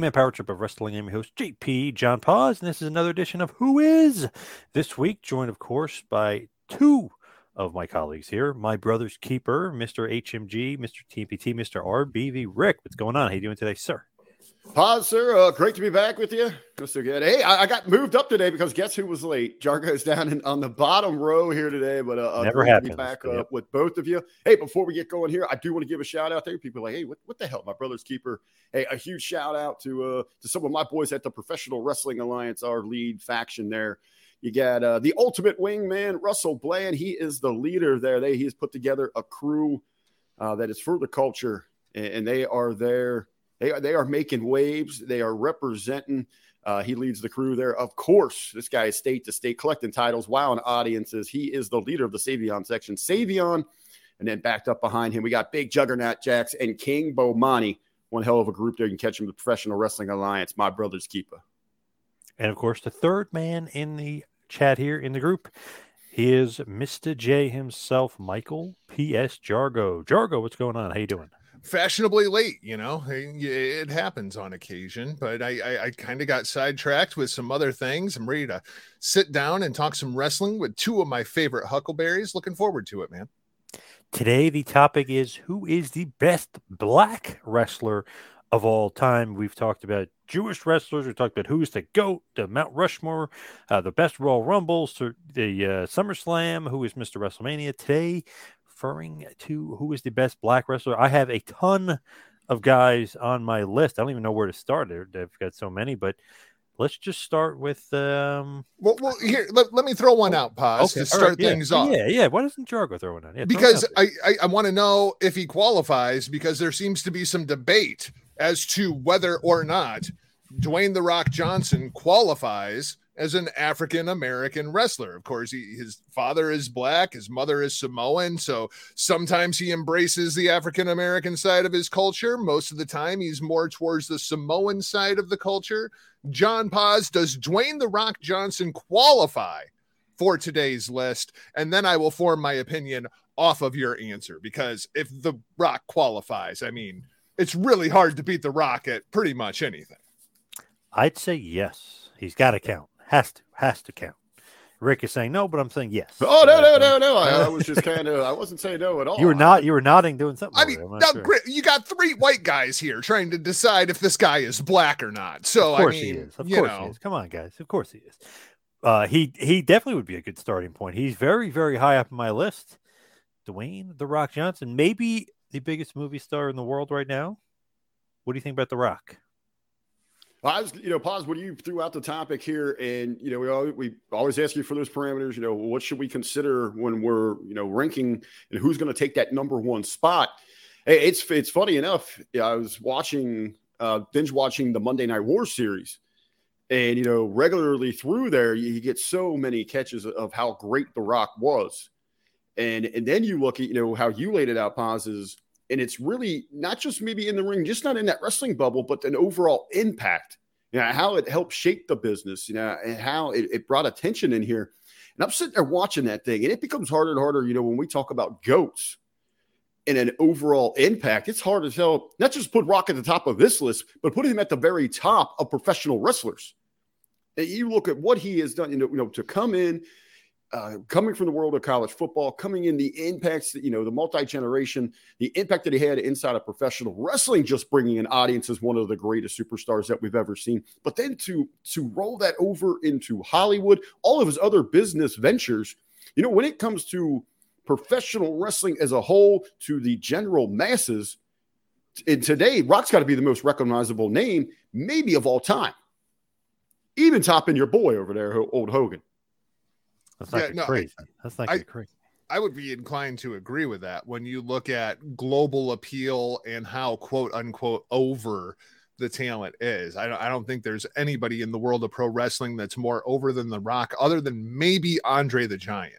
welcome to the Two Man Power Trip of Wrestling. I'm your host, JP John Paz, and this is another edition of Who Is. This week, joined, of course, by two of my colleagues here my brother's keeper, Mr. HMG, Mr. TPT, Mr. RBV. Rick, what's going on? How you doing today, sir? Paz, sir. Uh, great to be back with you. Feels so good. Hey, I, I, got moved up today because guess who was late? Jargo's down in, on the bottom row here today, but uh, never great happens. To be back yep. uh, with both of you. Hey, before we get going here, I do want to give a shout out there. People are like, hey, what, what the hell? My brother's keeper. Hey, a huge shout out to uh, to some of my boys at the Professional Wrestling Alliance, our lead faction there. You got uh, the ultimate wingman, Russell Bland. He is the leader there. They he has put together a crew uh, that is for the culture, and, and they are there. They are they are making waves. They are representing. Uh, he leads the crew there. Of course, this guy is state to state collecting titles, wowing audiences. He is the leader of the Savion section. Savion, and then backed up behind him, we got Big Juggernaut Jacks and King Bomani. One hell of a group there. You can catch him the Professional Wrestling Alliance, my brother's keeper. And of course, the third man in the chat here in the group, he is Mr. J himself, Michael P.S. Jargo. Jargo, what's going on? How you doing? Fashionably late you know? It happens on occasion but i i, I kind of got sidetracked with some other things. I'm ready to sit down and talk some wrestling with two of my favorite huckleberries. Looking forward to it man. Today the topic is who is the best black wrestler of all time? We've talked about jewish wrestlers. We talked about who's the goat the mount rushmore uh, the best royal rumbles the uh, summerslam who is mr wrestlemania? Today referring to who is the best black wrestler. I have a ton of guys on my list. I don't even know where to start. I've got so many, but let's just start with. Um... Well, well, here let, let me throw one out, Paz, okay, to start right, things yeah. off. Yeah, yeah. Why doesn't Jargo throw one out? Yeah, because I I, I want to know if he qualifies because there seems to be some debate as to whether or not Dwayne the Rock Johnson qualifies as an African American wrestler. Of course, he, his father is black, his mother is Samoan. So sometimes he embraces the African American side of his culture. Most of the time, he's more towards the Samoan side of the culture. John Paz, does Dwayne The Rock Johnson qualify for today's list? And then I will form my opinion off of your answer because if The Rock qualifies, I mean, it's really hard to beat The Rock at pretty much anything. I'd say yes. He's got to count. Has to, has to count. Rick is saying no, but I'm saying yes. Oh no, no, no, no! I, I was just kind of, I wasn't saying no at all. You were not, you were nodding, doing something. I mean, now, sure. you got three white guys here trying to decide if this guy is black or not. So of course I mean, he is. Of course know. he is. Come on, guys. Of course he is. Uh, he he definitely would be a good starting point. He's very very high up on my list. Dwayne the Rock Johnson, maybe the biggest movie star in the world right now. What do you think about the Rock? I was, you know, Paz when you threw out the topic here, and you know, we always, we always ask you for those parameters. You know, what should we consider when we're, you know, ranking and who's going to take that number one spot? It's it's funny enough. I was watching, uh, binge watching the Monday Night War series, and you know, regularly through there, you get so many catches of how great The Rock was, and and then you look at, you know, how you laid it out, pauses and it's really not just maybe in the ring, just not in that wrestling bubble, but an overall impact. you know, how it helped shape the business, you know, and how it, it brought attention in here. And I'm sitting there watching that thing, and it becomes harder and harder, you know, when we talk about goats and an overall impact, it's hard to tell, not just put Rock at the top of this list, but put him at the very top of professional wrestlers. And you look at what he has done, you know, you know to come in uh, coming from the world of college football, coming in the impacts that, you know, the multi generation, the impact that he had inside of professional wrestling, just bringing an audience as one of the greatest superstars that we've ever seen. But then to to roll that over into Hollywood, all of his other business ventures, you know, when it comes to professional wrestling as a whole to the general masses, and today Rock's got to be the most recognizable name, maybe of all time. Even topping your boy over there, old Hogan. That's not yeah, no, crazy. I, That's not I, crazy. I would be inclined to agree with that when you look at global appeal and how quote unquote over the talent is. I don't, I don't think there's anybody in the world of pro wrestling that's more over than The Rock, other than maybe Andre the Giant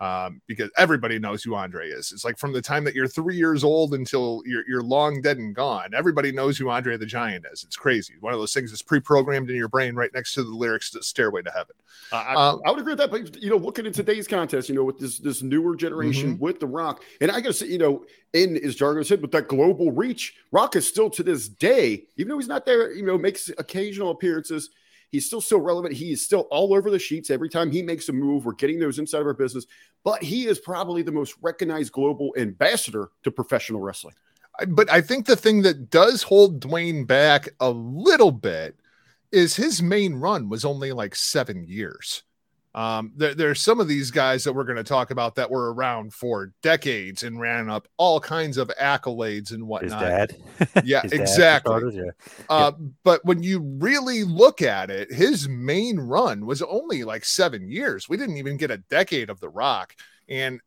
um, because everybody knows who Andre is. It's like from the time that you're three years old until you're, you're long dead and gone, everybody knows who Andre the Giant is. It's crazy. One of those things that's pre-programmed in your brain right next to the lyrics to Stairway to Heaven. Uh, I, um, I, would agree with that. But, you know, looking at today's contest, you know, with this, this newer generation mm-hmm. with The Rock, and I got to say, you know, in, as Jargo said, with that global reach, Rock is still to this day, even though he's not there, you know, makes occasional appearances – He's still so relevant. He is still all over the sheets. Every time he makes a move, we're getting those inside of our business. But he is probably the most recognized global ambassador to professional wrestling. But I think the thing that does hold Dwayne back a little bit is his main run was only like seven years. Um, there, there's some of these guys that we're going to talk about that were around for decades and ran up all kinds of accolades and whatnot. His dad, yeah, his exactly. Dad yeah. Uh, yeah. But when you really look at it, his main run was only like seven years. We didn't even get a decade of The Rock, and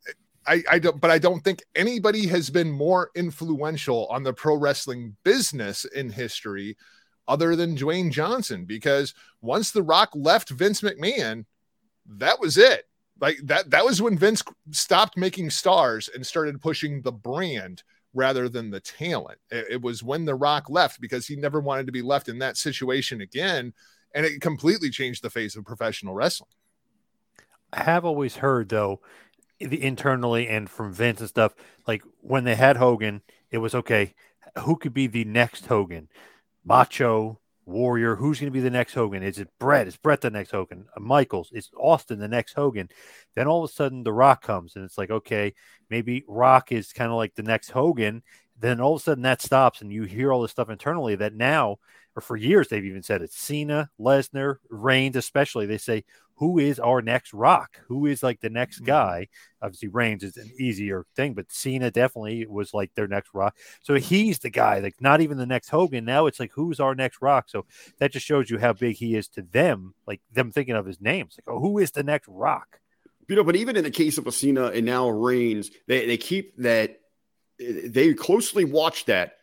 I, I don't, but I don't think anybody has been more influential on the pro wrestling business in history other than Dwayne Johnson. Because once The Rock left Vince McMahon that was it. Like that that was when Vince stopped making stars and started pushing the brand rather than the talent. It, it was when The Rock left because he never wanted to be left in that situation again and it completely changed the face of professional wrestling. I have always heard though the internally and from Vince and stuff like when they had Hogan, it was okay. Who could be the next Hogan? Macho, Warrior. Who's going to be the next Hogan? Is it Brett? Is Brett the next Hogan? Uh, Michaels? Is Austin the next Hogan? Then all of a sudden, The Rock comes, and it's like, okay, maybe Rock is kind of like the next Hogan. Then all of a sudden, that stops, and you hear all this stuff internally that now, or for years, they've even said it's Cena, Lesnar, Reigns, especially. They say, who is our next rock? Who is like the next mm-hmm. guy? Obviously, Reigns is an easier thing, but Cena definitely was like their next rock. So he's the guy, like not even the next Hogan. Now it's like, who's our next rock? So that just shows you how big he is to them, like them thinking of his names. Like, oh, who is the next rock? You know, but even in the case of a Cena and now Reigns, they, they keep that, they closely watch that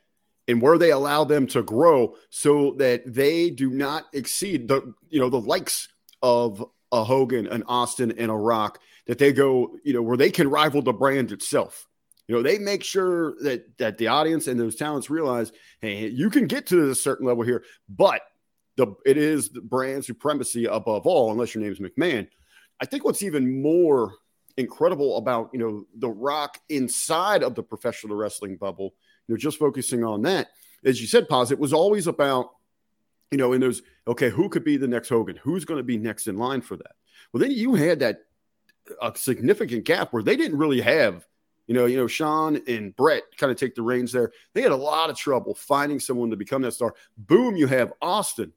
and where they allow them to grow so that they do not exceed the, you know, the likes of a Hogan, an Austin, and a Rock that they go, you know, where they can rival the brand itself. You know, they make sure that that the audience and those talents realize, hey, you can get to a certain level here, but the it is the brand supremacy above all, unless your name's McMahon. I think what's even more incredible about you know the Rock inside of the professional wrestling bubble, you know, just focusing on that, as you said, Paz, it was always about you know, and there's okay, who could be the next Hogan? Who's going to be next in line for that? Well, then you had that a significant gap where they didn't really have, you know, you know, Shawn and Bret kind of take the reins there. They had a lot of trouble finding someone to become that star. Boom, you have Austin.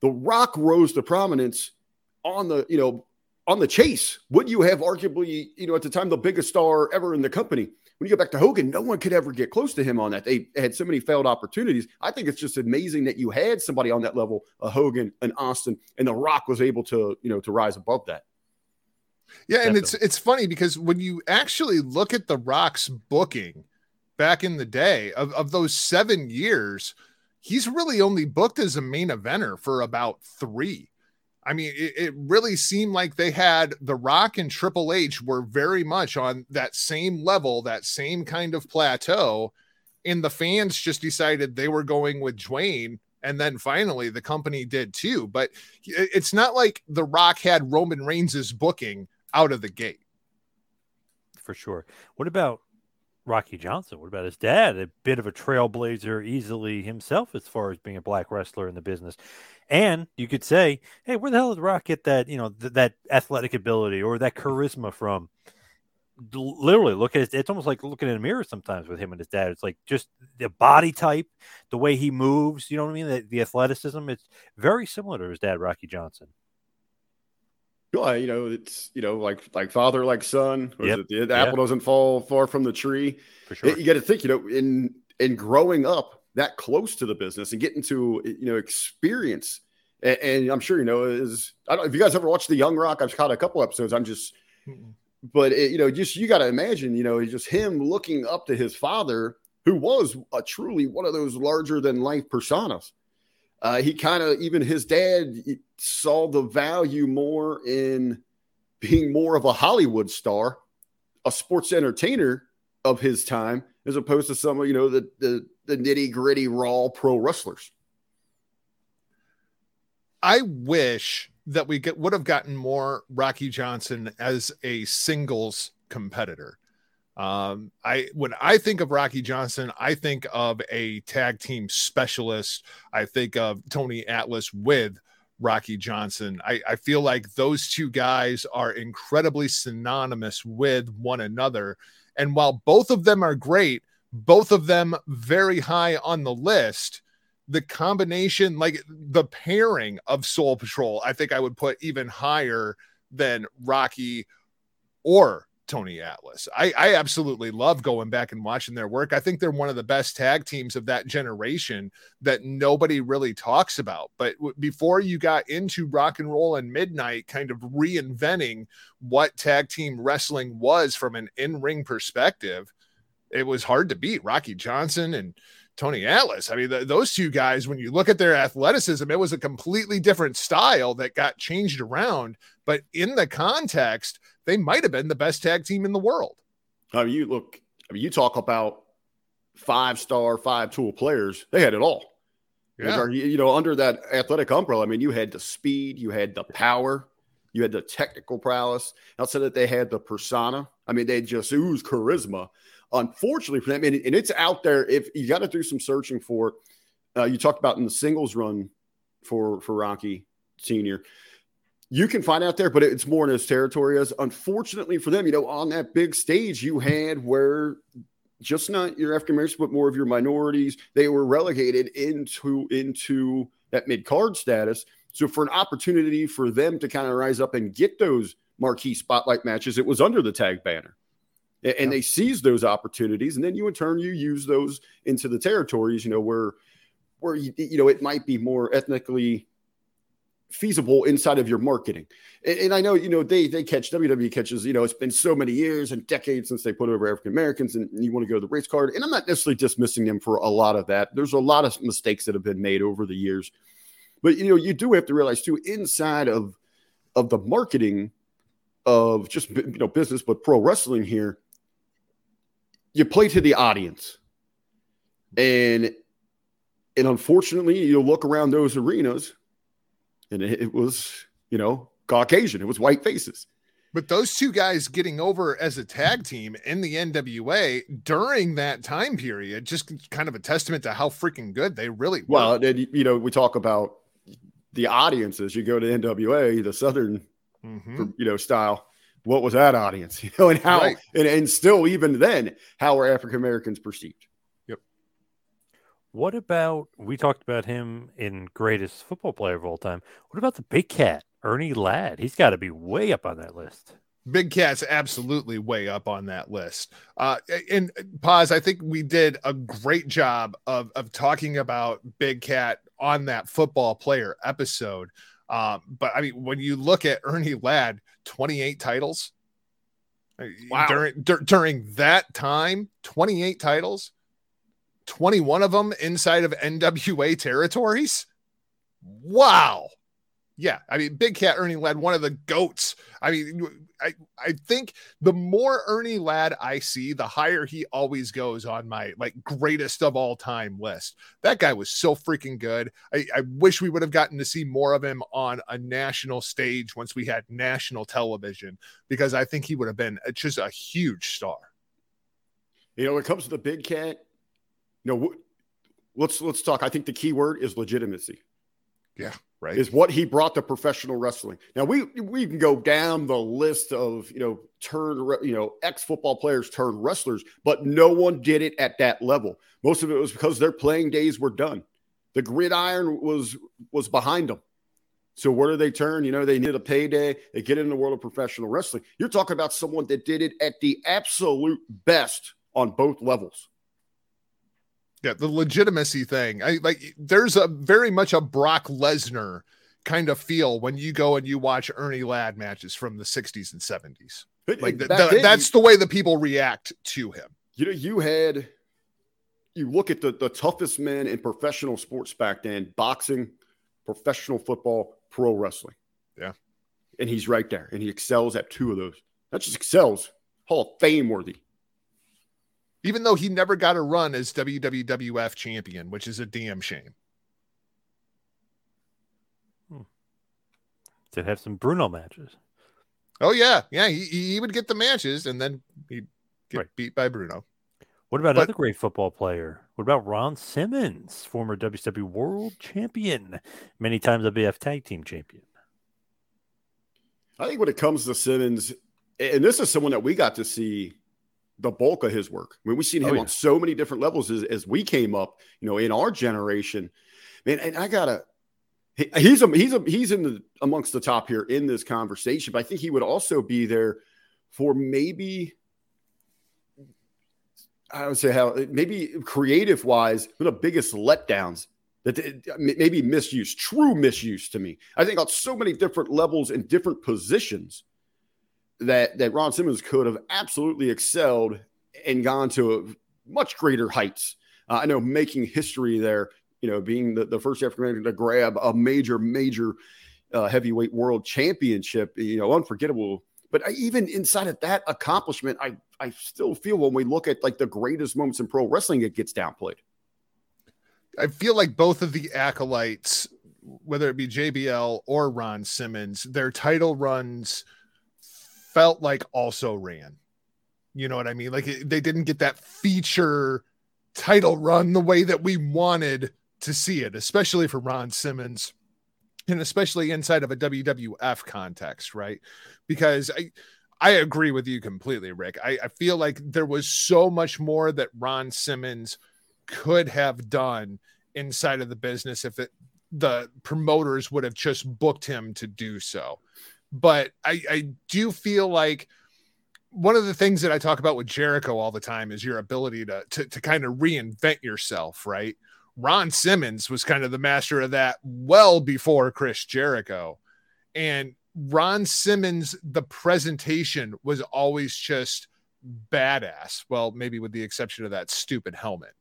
The Rock rose to prominence on the, you know, on the chase. Would you have arguably, you know, at the time the biggest star ever in the company? When you go back to Hogan, no one could ever get close to him on that. They had so many failed opportunities. I think it's just amazing that you had somebody on that level, a Hogan, an Austin, and The Rock was able to, you know, to rise above that. Yeah, and it's it's funny because when you actually look at The Rock's booking back in the day of, of those seven years, he's really only booked as a main eventer for about three. I mean, it, it, really seemed like they had The Rock and Triple H were very much on that same level, that same kind of plateau. And the fans just decided they were going with Dwayne And then finally, the company did too. But it's not like The Rock had Roman Reigns' booking out of the gate. For sure. What about Rocky Johnson? What about his dad? A bit of a trailblazer, easily himself, as far as being a black wrestler in the business. And you could say, hey, where the hell did Rock get that, you know, th- that athletic ability or that charisma from? literally look at it. It's almost like looking in a mirror sometimes with him and his dad. It's like just the body type, the way he moves. You know what I mean? The, the athleticism. It's very similar to his dad, Rocky Johnson. Well, you know, it's you know, like like father, like son. Yep. It, the, the apple doesn't fall far from the tree. For sure. You got to think, you know, in in growing up that close to the business and getting to you know experience, and, and I'm sure you know is I don't. If you guys ever watched The Young Rock, I've caught a couple episodes. I'm just. Mm-mm but it, you know, just you got to imagine, you know, just him looking up to his father, who was a truly one of those larger than life personas. Uh, he kind of even his dad saw the value more in being more of a Hollywood star, a sports entertainer of his time, as opposed to some of you know the the, the nitty gritty raw pro wrestlers. I wish that we get, would have gotten more Rocky Johnson as a singles competitor. Um, I when I think of Rocky Johnson, I think of a tag team specialist. I think of Tony Atlas with Rocky Johnson. I, I feel like those two guys are incredibly synonymous with one another. And while both of them are great, both of them very high on the list, the combination, like the pairing of Soul Patrol, I think I would put even higher than Rocky or Tony Atlas. I, I absolutely love going back and watching their work. I think they're one of the best tag teams of that generation that nobody really talks about. But w- before you got into rock and roll and midnight, kind of reinventing what tag team wrestling was from an in ring perspective, it was hard to beat Rocky Johnson and Tony Atlas. I mean, the, those two guys, when you look at their athleticism, it was a completely different style that got changed around. But in the context, they might have been the best tag team in the world. I mean, you look, I mean, you talk about five star, five tool players, they had it all. Yeah. You know, under that athletic umbrella, I mean, you had the speed, you had the power, you had the technical prowess. Outside that, they had the persona. I mean, they just ooze charisma unfortunately for them, and, and it's out there. If you got to do some searching for, uh, you talked about in the singles run for for Rocky Senior, you can find out there, but it's more in his territory. As unfortunately for them, you know, on that big stage you had where just not your African Americans, but more of your minorities, they were relegated into into that mid card status. So for an opportunity for them to kind of rise up and get those marquee spotlight matches, it was under the tag banner and, yeah. they seize those opportunities, and then you in turn you use those into the territories, you know, where where you, you know it might be more ethnically feasible inside of your marketing. And, and, I know, you know, they they catch WWE catches, you know, it's been so many years and decades since they put over African Americans and you want to go to the race card. And I'm not necessarily dismissing them for a lot of that. There's a lot of mistakes that have been made over the years. But you know, you do have to realize too, inside of of the marketing of just you know business, but pro wrestling here, you play to the audience. And and unfortunately, you look around those arenas and it, it was, you know, Caucasian, it was white faces. But those two guys getting over as a tag team in the NWA during that time period, just kind of a testament to how freaking good they really were. Well, then, you know, we talk about the audiences. You go to NWA, the Southern, mm-hmm. you know, style what was that audience, you know, and how, right. and, and still even then, how were African Americans perceived? Yep. What about, we talked about him in greatest football player of all time. What about the big cat, Ernie Ladd? He's got to be way up on that list. Big Cat's absolutely way up on that list. Uh, and Paz. I think we did a great job of of talking about Big Cat on that football player episode. Um, but I mean, when you look at Ernie Ladd, 28 titles uh, wow. during dur- during that time, 28 titles, 21 of them inside of NWA territories. Wow. Yeah, I mean, Big Cat Ernie Ladd, one of the goats. I mean, I I think the more Ernie Ladd I see, the higher he always goes on my like greatest of all time list. That guy was so freaking good. I, I wish we would have gotten to see more of him on a national stage once we had national television, because I think he would have been just a huge star. You know, when it comes to the Big Cat, you know, let's let's talk. I think the key word is legitimacy. Yeah right? Is what he brought to professional wrestling. Now we we can go down the list of you know turn you know ex football players turned wrestlers, but no one did it at that level. Most of it was because their playing days were done. The gridiron was was behind them. So where do they turn? You know, they need a payday. They get in the world of professional wrestling. You're talking about someone that did it at the absolute best on both levels. Yeah, the legitimacy thing. I like there's a very much a Brock Lesnar kind of feel when you go and you watch Ernie Ladd matches from the 60s and 70s. Like the, the, that's the way the people react to him. You know, you had you look at the, the toughest men in professional sports back then, boxing, professional football, pro wrestling. Yeah. And he's right there. And he excels at two of those. That just excels. Hall of Fame worthy even though he never got a run as WWF champion, which is a damn shame. Hmm. Did have some Bruno matches. Oh yeah, yeah. He, he would get the matches, and then he'd get right. beat by Bruno. What about but, another great football player? What about Ron Simmons, former WCW World Champion, many times WWF Tag Team Champion? I think when it comes to Simmons, and this is someone that we got to see the bulk of his work. I mean, we've seen oh, him oh, yeah. on so many different levels as, as we came up, you know, in our generation. Man, and I gotta he, he's a, he's a, he's in the amongst the top here in this conversation, but I think he would also be there for maybe I would say how maybe creative wise, one of the biggest letdowns that maybe misuse, true misuse to me. I think on so many different levels and different positions that that Ron Simmons could have absolutely excelled and gone to much greater heights. Uh, I know making history there, you know, being the, the first African American to grab a major, major uh, heavyweight world championship, you know, unforgettable. But I, even inside of that accomplishment, I I still feel when we look at like the greatest moments in pro wrestling, it gets downplayed. I feel like both of the acolytes, whether it be JBL or Ron Simmons, their title runs felt like also ran. You know what I mean? Like it, they didn't get that feature title run the way that we wanted to see it, especially for Ron Simmons and especially inside of a WWF context, right? Because I I agree with you completely, Rick. I, I feel like there was so much more that Ron Simmons could have done inside of the business if it the promoters would have just booked him to do so but I, I do feel like one of the things that I talk about with Jericho all the time is your ability to, to, to kind of reinvent yourself, right? Ron Simmons was kind of the master of that well before Chris Jericho. And Ron Simmons, the presentation was always just badass. Well, maybe with the exception of that stupid helmet.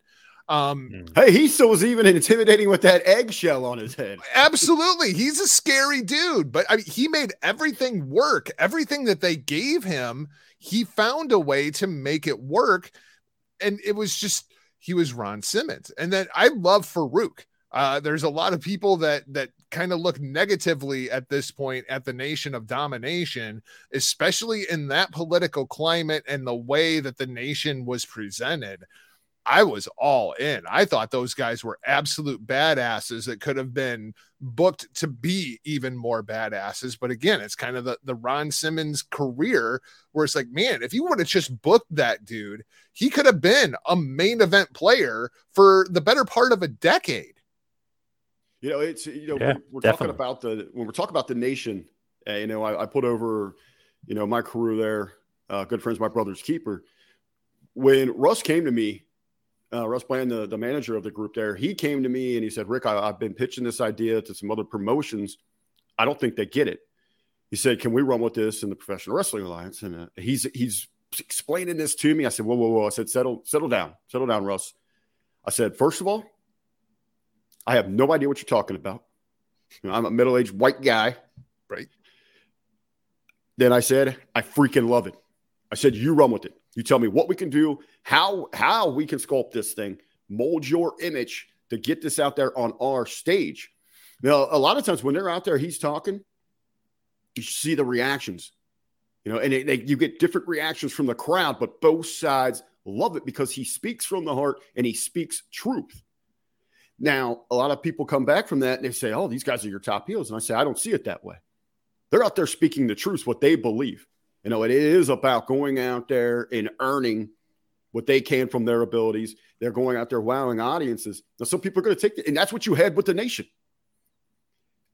Um, hmm. hey, he still was even intimidating with that eggshell on his head. Absolutely. He's a scary dude, but I mean, he made everything work. Everything that they gave him, he found a way to make it work. And it was just, he was Ron Simmons. And then I love Farouk. Uh, there's a lot of people that that kind of look negatively at this point at the nation of domination, especially in that political climate and the way that the nation was presented. I was all in. I thought those guys were absolute badasses that could have been booked to be even more badasses. But again, it's kind of the, the Ron Simmons career where it's like, man, if you would have just booked that dude, he could have been a main event player for the better part of a decade. You know, it's, you know, yeah, we're, we're talking about the, when we're talking about the nation, uh, you know, I, I, put over, you know, my crew there, uh, good friends, my brother's keeper. When Russ came to me uh, Russ Bland, the, the manager of the group there, he came to me and he said, Rick, I, have been pitching this idea to some other promotions. I don't think they get it. He said, Can we run with this in the Professional Wrestling Alliance? And uh, he's he's explaining this to me. I said, Whoa, whoa, whoa. I said, Settle, settle down, settle down, Russ. I said, First of all, I have no idea what you're talking about. You know, I'm a middle aged white guy. Right. Then I said, I freaking love it. I said, you run with it. You tell me what we can do, how how we can sculpt this thing, mold your image to get this out there on our stage. Now, a lot of times when they're out there, he's talking, you see the reactions, you know, and they, they, you get different reactions from the crowd, but both sides love it because he speaks from the heart and he speaks truth. Now, a lot of people come back from that and they say, "Oh, these guys are your top heels," and I say, "I don't see it that way. They're out there speaking the truth, what they believe. You know, it is about going out there and earning." what they can from their abilities. They're going out there wowing audiences. Now, some people are going to take it, and that's what you had with the nation.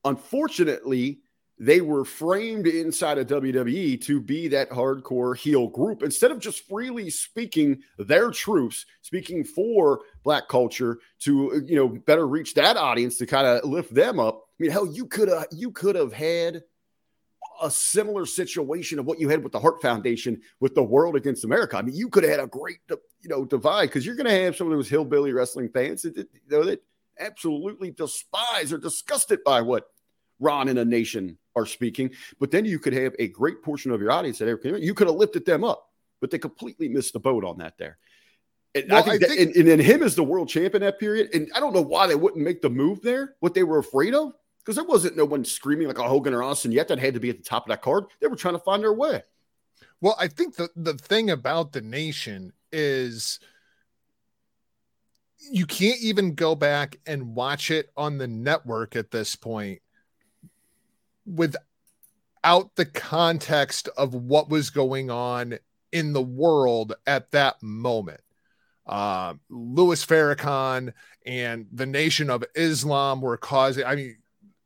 Unfortunately, they were framed inside of WWE to be that hardcore heel group instead of just freely speaking their truths, speaking for black culture to you know better reach that audience to kind of lift them up. I mean, hell, you could have you could have had a similar situation of what you had with the Hart Foundation with the World Against America. I mean, you could have had a great you know divide because you're going to have some of those hillbilly wrestling fans that, you know, that absolutely despise or disgusted by what Ron and a nation are speaking. But then you could have a great portion of your audience that you could have lifted them up, but they completely missed the boat on that there. And well, I think, I that, think and, and, then him as the world champion that period, and I don't know why they wouldn't make the move there. What they were afraid of, because there wasn't no one screaming like a Hogan or Austin yet that had to be at the top of that card. They were trying to find their way. Well, I think the the thing about the nation is you can't even go back and watch it on the network at this point without the context of what was going on in the world at that moment. Uh, Louis Farrakhan and the Nation of Islam were causing. I mean,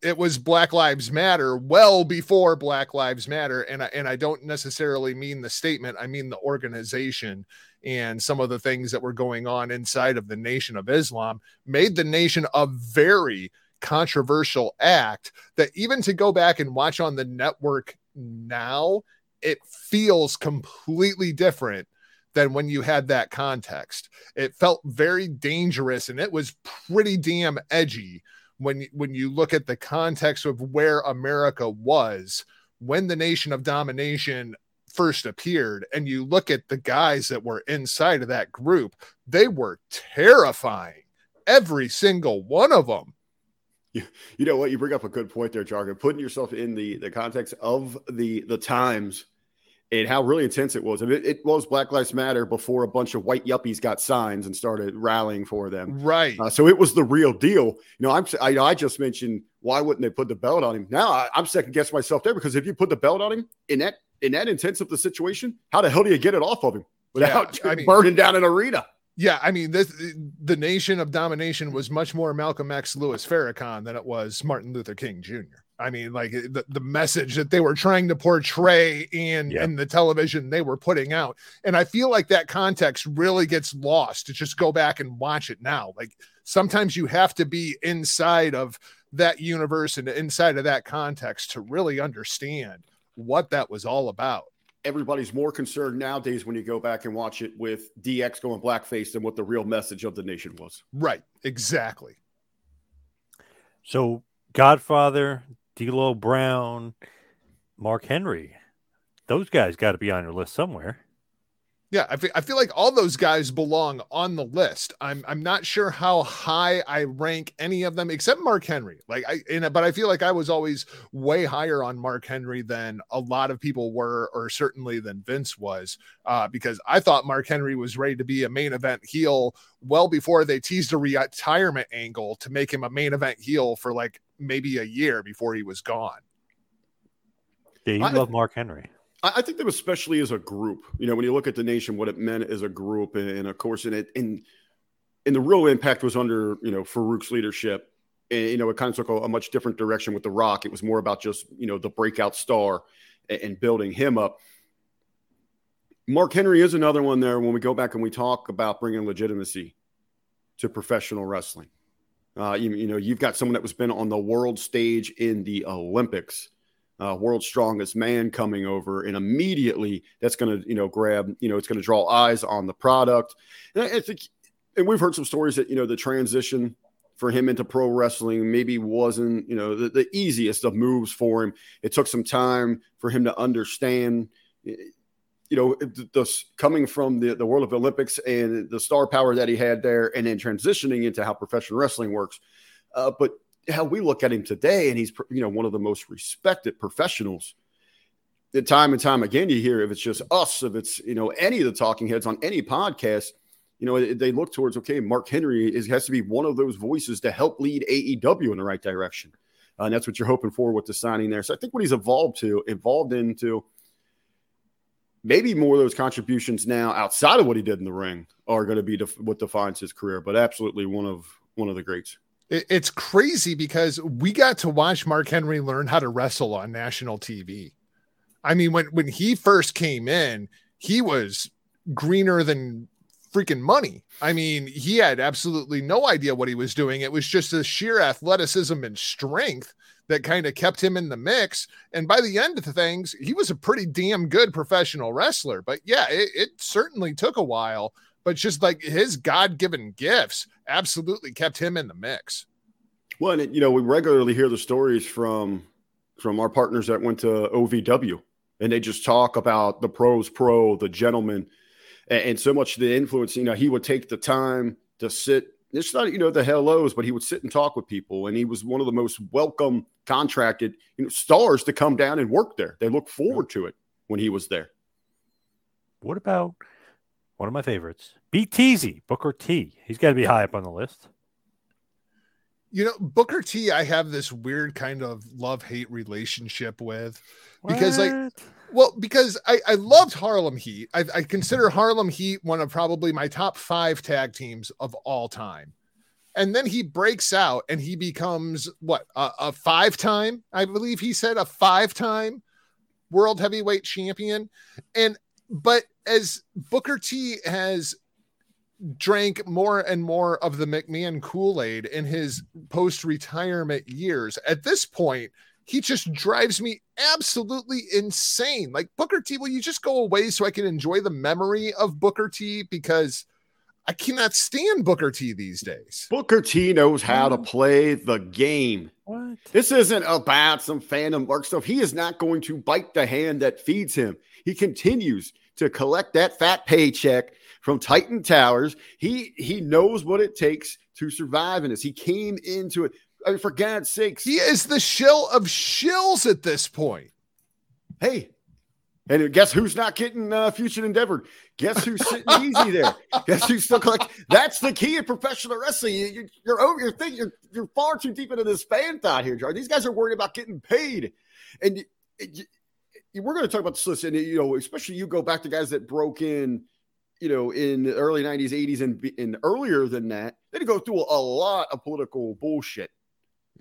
it was Black Lives Matter well before Black Lives Matter, and I, and I don't necessarily mean the statement. I mean the organization and some of the things that were going on inside of the Nation of Islam made the nation a very controversial act that even to go back and watch on the network now, it feels completely different than when you had that context. It felt very dangerous and it was pretty damn edgy when when you look at the context of where America was when the nation of domination first appeared and you look at the guys that were inside of that group, they were terrifying. Every single one of them you, you know what? You bring up a good point there, Jargo. Putting yourself in the the context of the the times and how really intense it was. I mean, it, it, was Black Lives Matter before a bunch of white yuppies got signs and started rallying for them. Right. Uh, so it was the real deal. You know, I'm I, I just mentioned why wouldn't they put the belt on him? Now I, am second guessing myself there because if you put the belt on him in that in that intense of the situation, how the hell do you get it off of him without yeah, I mean, burning down an arena? Yeah, I mean, this the nation of domination was much more Malcolm X, Louis Farrakhan than it was Martin Luther King Jr. I mean, like eh, the, the message that they were trying to portray in yeah. in the television they were putting out, and I feel like that context really gets lost to just go back and watch it now. Like sometimes you have to be inside of that universe and inside of that context to really understand what that was all about everybody's more concerned nowadays when you go back and watch it with DX going blackface than what the real message of the nation was. Right. Exactly. So, Godfather, D'Lo Brown, Mark Henry, those guys got to be on your list somewhere. Yeah, I feel, I feel like all those guys belong on the list. I'm I'm not sure how high I rank any of them except Mark Henry. Like I in but I feel like I was always way higher on Mark Henry than a lot of people were, or certainly than Vince was, uh, because I thought Mark Henry was ready to be a main event heel well before they teased a retirement angle to make him a main event heel for like maybe a year before he was gone. Yeah, you I, love Mark Henry. I think that especially as a group, you know, when you look at the nation, what it meant as a group, and, and of course, in it, in and the real impact was under you know Farouk's leadership. And, you know, it kind of took a, a, much different direction with The Rock. It was more about just you know the breakout star and, and building him up. Mark Henry is another one there when we go back and we talk about bringing legitimacy to professional wrestling. Uh, you, you know, you've got someone that was been on the world stage in the Olympics uh, world's strongest man coming over, and immediately that's going to you know grab you know it's going to draw eyes on the product. And I, think, and we've heard some stories that you know the transition for him into pro wrestling maybe wasn't, you know, the, the easiest of moves for him. It took some time for him to understand, you know, the, the coming from the, the world of Olympics and the star power that he had there, and then transitioning into how professional wrestling works. Uh, but how we look at him today, and he's, you know, one of the most respected professionals. The time and time again, you hear if it's just us, if it's, you know, any of the talking heads on any podcast, you know, they look towards okay, Mark Henry is has to be one of those voices to help lead AEW in the right direction, uh, and that's what you're hoping for with the signing there. So I think what he's evolved to, evolved into, maybe more of those contributions now outside of what he did in the ring are going to be def- what defines his career. But absolutely one of one of the greats. It's crazy because we got to watch Mark Henry learn how to wrestle on national TV. I mean, when when he first came in, he was greener than freaking money. I mean, he had absolutely no idea what he was doing. It was just the sheer athleticism and strength that kind of kept him in the mix. And by the end of things, he was a pretty damn good professional wrestler. But yeah, it, it certainly took a while. But just like his God given gifts absolutely kept him in the mix. Well, and you know, we regularly hear the stories from from our partners that went to OVW, and they just talk about the pros pro, the gentleman and, and so much the influence. You know, he would take the time to sit. It's not you know the hellos, but he would sit and talk with people, and he was one of the most welcome contracted you know stars to come down and work there. They look forward to it when he was there. What about one of my favorites, BTZ Booker T? He's got to be high up on the list. You know, Booker T, I have this weird kind of love hate relationship with because, what? like, well, because I, I loved Harlem Heat. I, I consider mm-hmm. Harlem Heat one of probably my top five tag teams of all time. And then he breaks out and he becomes what a, a five time, I believe he said a five time world heavyweight champion. And but as Booker T has drank more and more of the McMahon Kool Aid in his post retirement years, at this point, he just drives me absolutely insane. Like Booker T, will you just go away so I can enjoy the memory of Booker T? Because I cannot stand Booker T these days. Booker T knows how to mm-hmm. play the game. What? This isn't about some fandom work stuff. He is not going to bite the hand that feeds him. He continues to collect that fat paycheck from Titan Towers. He he knows what it takes to survive in this. He came into it. I mean, for God's sakes, he is the shill of shills at this point. Hey, and guess who's not getting uh, future endeavored? Guess who's sitting easy there? Guess who's still collect? That's the key in professional wrestling. You, are over. You're thinking. You're, you're far too deep into this fan thought here, Jar. These guys are worried about getting paid, and we're going to talk about this list. And you know, especially you go back to guys that broke in, you know, in the early '90s, '80s, and, and earlier than that. They had go through a lot of political bullshit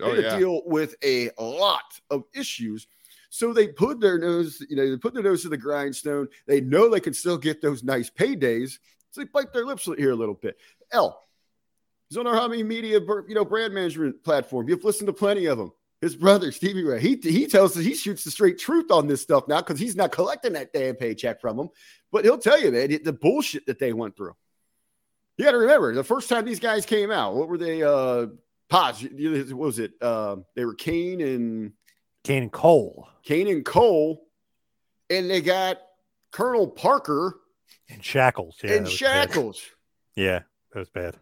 oh, yeah. to deal with a lot of issues. So they put their nose, you know, they put their nose to the grindstone. They know they can still get those nice paydays. So they bite their lips here a little bit. L, our Hobby Media, you know, brand management platform. You've listened to plenty of them. His brother, Stevie Ray, he, he tells us he shoots the straight truth on this stuff now because he's not collecting that damn paycheck from them. But he'll tell you, man, the bullshit that they went through. You got to remember the first time these guys came out, what were they? Uh, Pods, what was it? Uh, they were Kane and Kane and Kole. Kane and Kole, and they got Colonel Parker and Shackles. Yeah, and Shackles. Bad. Yeah, that was bad.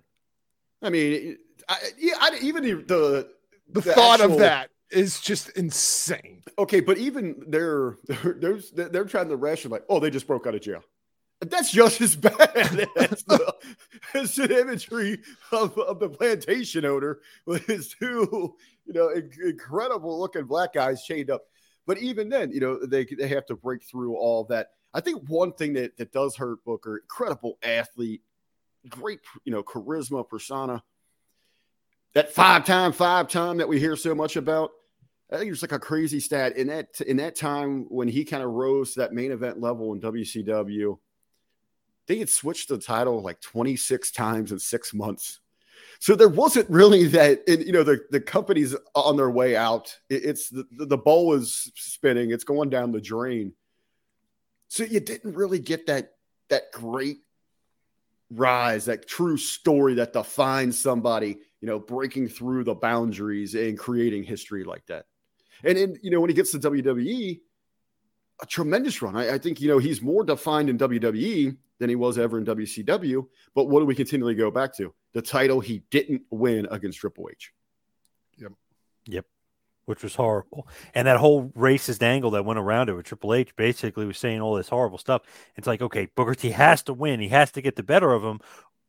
I mean, I, yeah, I, even the the, the, the thought actual, of that is just insane. Okay, but even they're they're they're trying to rationalize. Oh, they just broke out of jail. That's just as bad as the, as the imagery of, of the plantation owner with his two, you know, incredible looking black guys chained up. But even then, you know, they they have to break through all that. I think one thing that that does hurt Booker, incredible athlete, great, you know, charisma, persona. That five time, five time that we hear so much about. I think it's like a crazy stat in that in that time when he kind of rose to that main event level in WCW they had switched the title like 26 times in six months. So there wasn't really that, and, you know, the, the company's on their way out. It, it's the, the bowl is spinning, it's going down the drain. So you didn't really get that that great rise, that true story that defines somebody you know, breaking through the boundaries and creating history like that. And then, you know, when he gets to WWE, a tremendous run. I, I, think, you know, he's more defined in WWE than he was ever in WCW. But what do we continually go back to? The title he didn't win against Triple H. Yep. Yep. Which was horrible. And that whole racist angle that went around it with Triple H basically was saying all this horrible stuff. It's like, okay, Booker T has to win. He has to get the better of him,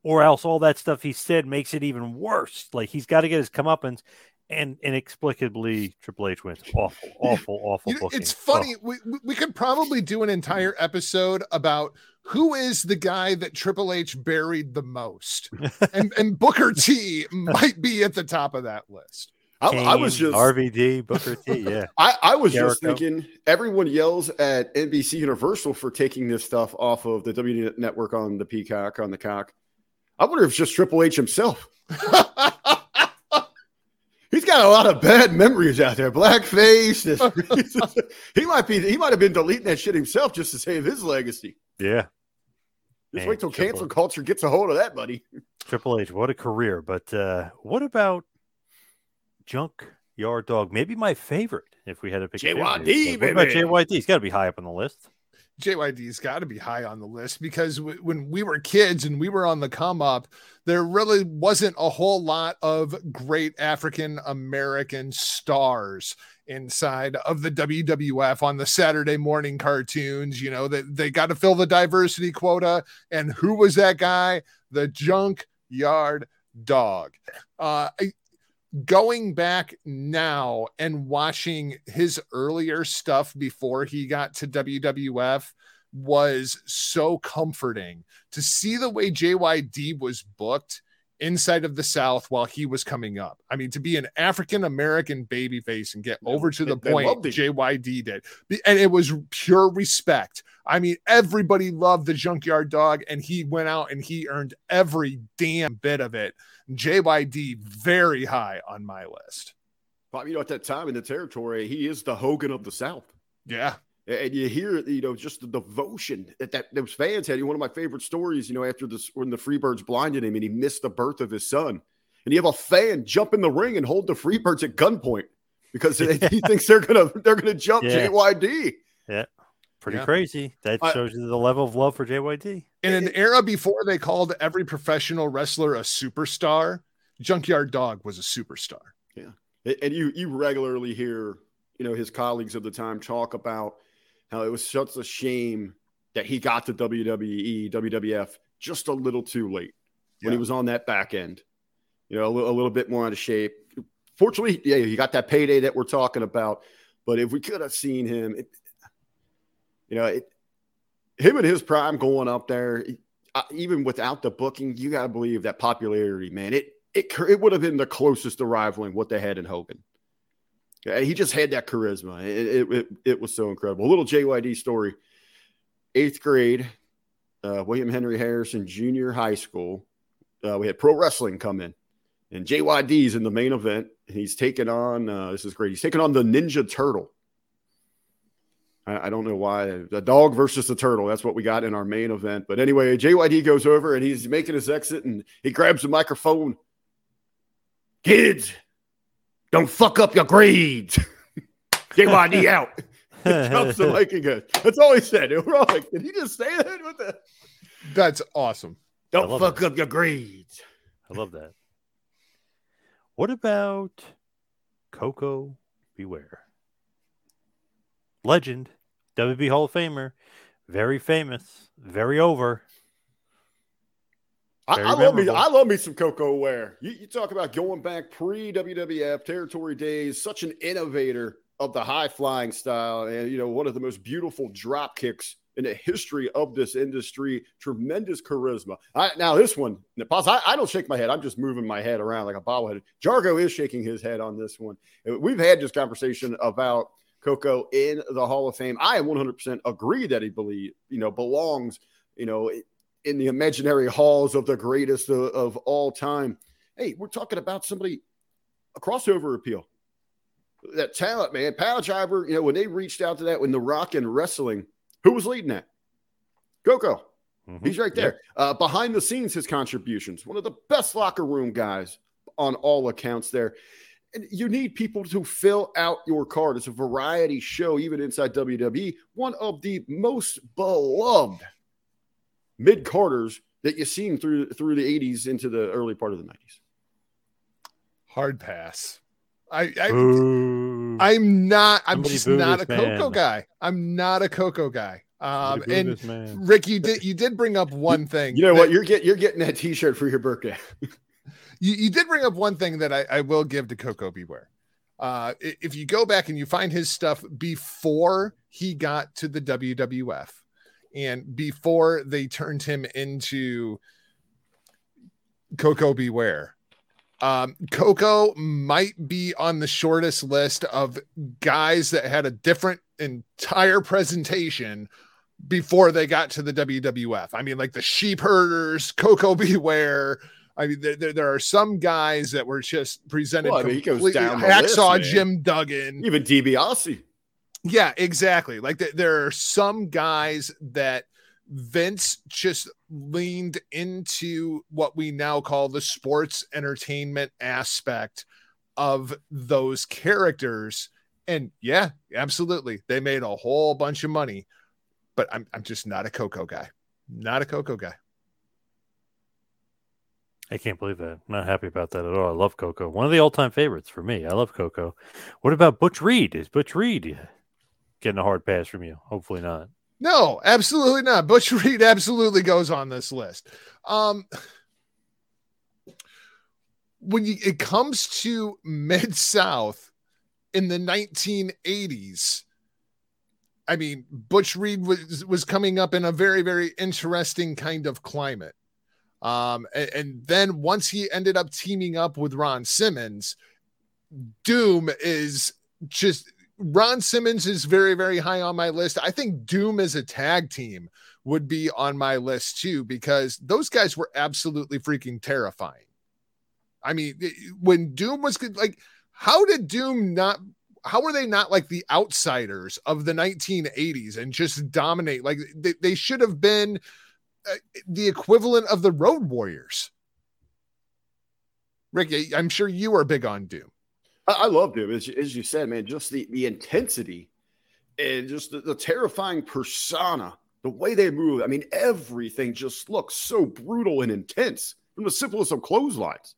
or else all that stuff he said makes it even worse. Like he's got to get his comeuppance and inexplicably Triple H wins. Awful, awful, awful. You know, it's funny. Oh. We we could probably do an entire episode about who is the guy that Triple H buried the most, and and Booker T might be at the top of that list. I, I, was just RVD Booker T. Yeah, I, I was Jericho. just thinking. Everyone yells at NBC Universal for taking this stuff off of the W Network on the Peacock on the cock. I wonder if it's just Triple H himself. He's got a lot of bad memories out there. Blackface. he might be. He might have been deleting that shit himself just to save his legacy. Yeah. Just Man, wait till Triple cancel culture gets a hold of that, buddy. Triple H, what a career! But uh, what about Junk Yard Dog? Maybe my favorite. If we had to pick JYD, what about JYD? He's got to be high up on the list. JYD's got to be high on the list because w- when we were kids and we were on the come up, there really wasn't a whole lot of great African American stars inside of the WWF on the Saturday morning cartoons. You know, that they, they got to fill the diversity quota. And who was that guy? The junkyard dog. Uh, I, going back now and watching his earlier stuff before he got to WWF was so comforting. To see the way JYD was booked inside of the South while he was coming up. I mean, to be an African American babyface and get over to the point JYD did, and it was pure respect. I mean, everybody loved the Junkyard Dog, and he went out and he earned every damn bit of it. JYD very high on my list. Bob, you know, at that time in the territory, he is the Hogan of the South. Yeah. And you hear, you know, just the devotion that, that those fans had. One of my favorite stories, you know, after this when the Freebirds blinded him and he missed the birth of his son. And you have a fan jump in the ring and hold the Freebirds at gunpoint because he thinks they're gonna they're gonna jump yeah. JYD. Yeah. Pretty yeah. crazy. That shows you the level of love for JYD. In an era before they called every professional wrestler a superstar, Junkyard Dog was a superstar. Yeah. And you you regularly hear, you know, his colleagues of the time talk about how it was such a shame that he got to WWE, WWF just a little too late when yeah. he was on that back end. You know, a little, little bit more out of shape. Fortunately, yeah, he got that payday that we're talking about. But if we could have seen him, it, you know, it, him and his prime going up there, even without the booking, you got to believe that popularity, man. It it it would have been the closest to rivaling what they had in Hogan. He just had that charisma. It, it, it, it was so incredible. A little JYD story. Eighth grade, uh, William Henry Harrison Junior High School. Uh, we had pro wrestling come in, and JYD's in the main event. And he's taking on. Uh, this is great. He's taking on the Ninja Turtle. I, I, don't know why the dog versus the turtle. That's what we got in our main event. But anyway, JYD goes over and he's making his exit and he grabs the microphone. Kids, don't fuck up your grades. JYD out. Drops the mic again. That's all he said. We're all like, did he just say that? What the? That's awesome. Don't fuck that. up your grades. I love that. What about Coco Beware? Legend, WB Hall of Famer, very famous, very over. I, I love me. I love me some Koko Ware. You, you talk about going back pre WWF territory days. Such an innovator of the high flying style, and you know one of the most beautiful drop kicks in the history of this industry. Tremendous charisma. I, now this one, I, I, don't shake my head. I'm just moving my head around like a bobblehead. Jargo is shaking his head on this one. We've had this conversation about Koko in the Hall of Fame. I 100% agree that he believe you know belongs you know in the imaginary halls of the greatest of, of all time. Hey, we're talking about somebody a crossover appeal. That talent, man. Power driver, you know, when they reached out to that when the rock and wrestling, who was leading that? Koko. Mm-hmm. He's right there. Yep. Uh, behind the scenes, his contributions. One of the best locker room guys on all accounts there. And you need people to fill out your card. It's a variety show, even inside WWE. One of the most beloved mid carders that you've seen through through the 80s into the early part of the 90s. Hard pass. I, I Boo. I'm not. I'm Somebody just not a this Koko man. guy. I'm not a Koko guy. Um, and. Rick, you did you did bring up one thing. You know that- what? You're get you're getting that T-shirt for your birthday. you, you did bring up one thing that I, I will give to Koko B. Ware. Uh, if you go back and you find his stuff before he got to the WWF and before they turned him into Koko B. Ware, um, Koko might be on the shortest list of guys that had a different entire presentation before they got to the WWF. I mean, like the sheep herders, Koko B. Ware. I mean, there, there, are some guys that were just presented Well, I mean, he goes down Hacksaw list. Jim Duggan. Even DiBiase. Yeah, exactly. Like th- there are some guys that Vince just leaned into what we now call the sports entertainment aspect of those characters. And yeah, absolutely. They made a whole bunch of money, but I'm, I'm just not a Koko guy. Not a Koko guy. I can't believe that. I'm not happy about that at all. I love Koko. One of the all-time favorites for me. I love Koko. What about Butch Reed? Is Butch Reed getting a hard pass from you? Hopefully not. No, absolutely not. Butch Reed absolutely goes on this list. Um, when you, it comes to Mid South in the 1980s, I mean, Butch Reed was was coming up in a very very interesting kind of climate. Um, and, and then once he ended up teaming up with Ron Simmons, Doom is just Ron Simmons is very, very high on my list. I think Doom as a tag team would be on my list too, because those guys were absolutely freaking terrifying. I mean, when Doom was good, like, how did Doom not? How were they not like the outsiders of the 1980s and just dominate? Like they, they should have been uh, the equivalent of the Road Warriors. Rick, I'm sure you are big on Doom. I, I loved him, as, as you said, man. Just the the intensity and just the, the terrifying persona, the way they move. I mean, everything just looks so brutal and intense from the simplest of clotheslines.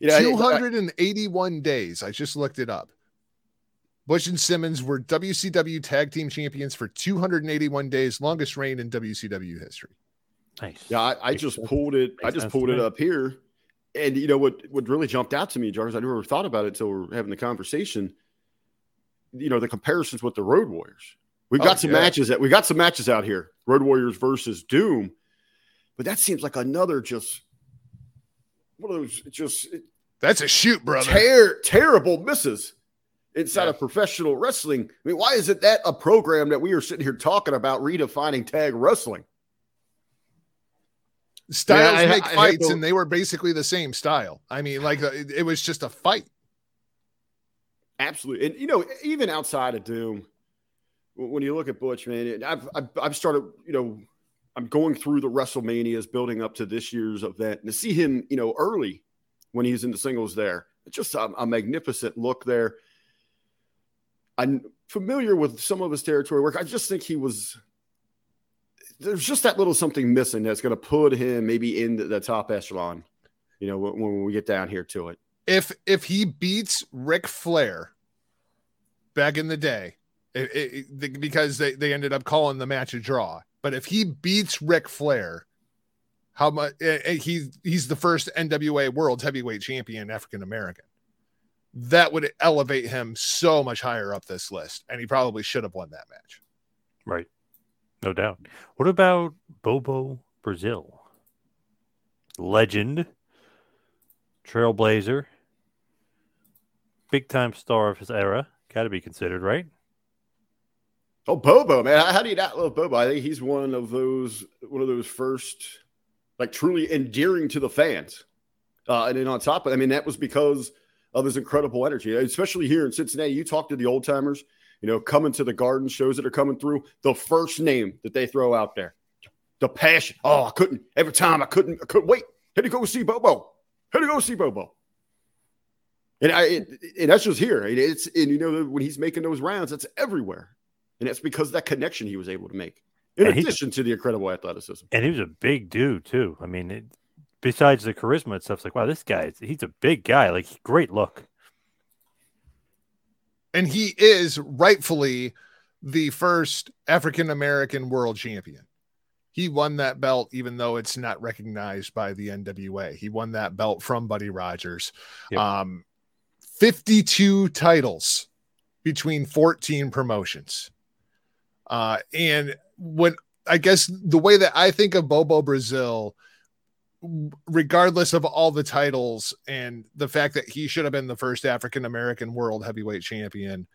You know, I- I- 281 days. I just looked it up. Butch and Simmons were WCW tag team champions for 281 days, longest reign in WCW history. Nice. Yeah, I, I just pulled it. I just pulled it up here, and you know what? What really jumped out to me, Jarvis, I never thought about it until we we're having the conversation. You know, the comparisons with the Road Warriors. We've oh, got Oh, some yeah. matches that we got some matches out here. Road Warriors versus Doom, but that seems like another just one of those just That's a shoot, brother. ter- terrible misses inside Yeah. of professional wrestling. I mean, why isn't that a program that we are sitting here talking about redefining tag wrestling? Styles Yeah, I- make I had fights, to- and they were basically the same style. I mean, like uh, it, it was just a fight. Absolutely, and you know, even outside of Doom, when you look at Butch, man, I've I've, I've started, you know, I'm going through the WrestleManias building up to this year's event, and to see him, you know, early when he's in the singles there, just a, a magnificent look there. I'm familiar with some of his territory work. I just think he was. There's just that little something missing that's going to put him maybe in the, the top echelon, you know, when, when we get down here to it. If if he beats Ric Flair back in the day, it, it- it- because they, they ended up calling the match a draw, but if he beats Ric Flair, how much he he's the first NWA World Heavyweight Champion African American. That would elevate him so much higher up this list, and he probably should have won that match. Right. No doubt. What about Bobo Brazil? Legend, trailblazer, big time star of his era. Got to be considered, right? Oh, Bobo, man! How do you not love Bobo? I think he's one of those one of those first, like truly endearing to the fans. Uh, and then on top of, I mean, that was because of his incredible energy, especially here in Cincinnati. You talk to the old timers, you know, coming to the garden shows that are coming through. The first name that they throw out there, the passion. Oh, I couldn't every time. I couldn't. I couldn't wait. Had to go see Bobo. Had to go see Bobo. And I it, and that's just here. And it's and you know when he's making those rounds, it's everywhere, and it's because of that connection he was able to make. In And addition to the incredible athleticism. And he was a big dude too. I mean, it, besides the charisma and stuff, it's like wow, this guy, he's a big guy. Like great look. And he is rightfully the first African American world champion. He won that belt, even though it's not recognized by the NWA. He won that belt from Buddy Rogers. Yep. Um, 52 titles between 14 promotions. Uh, and when I guess the way that I think of Bobo Brazil, regardless of all the titles and the fact that he should have been the first African American world heavyweight champion,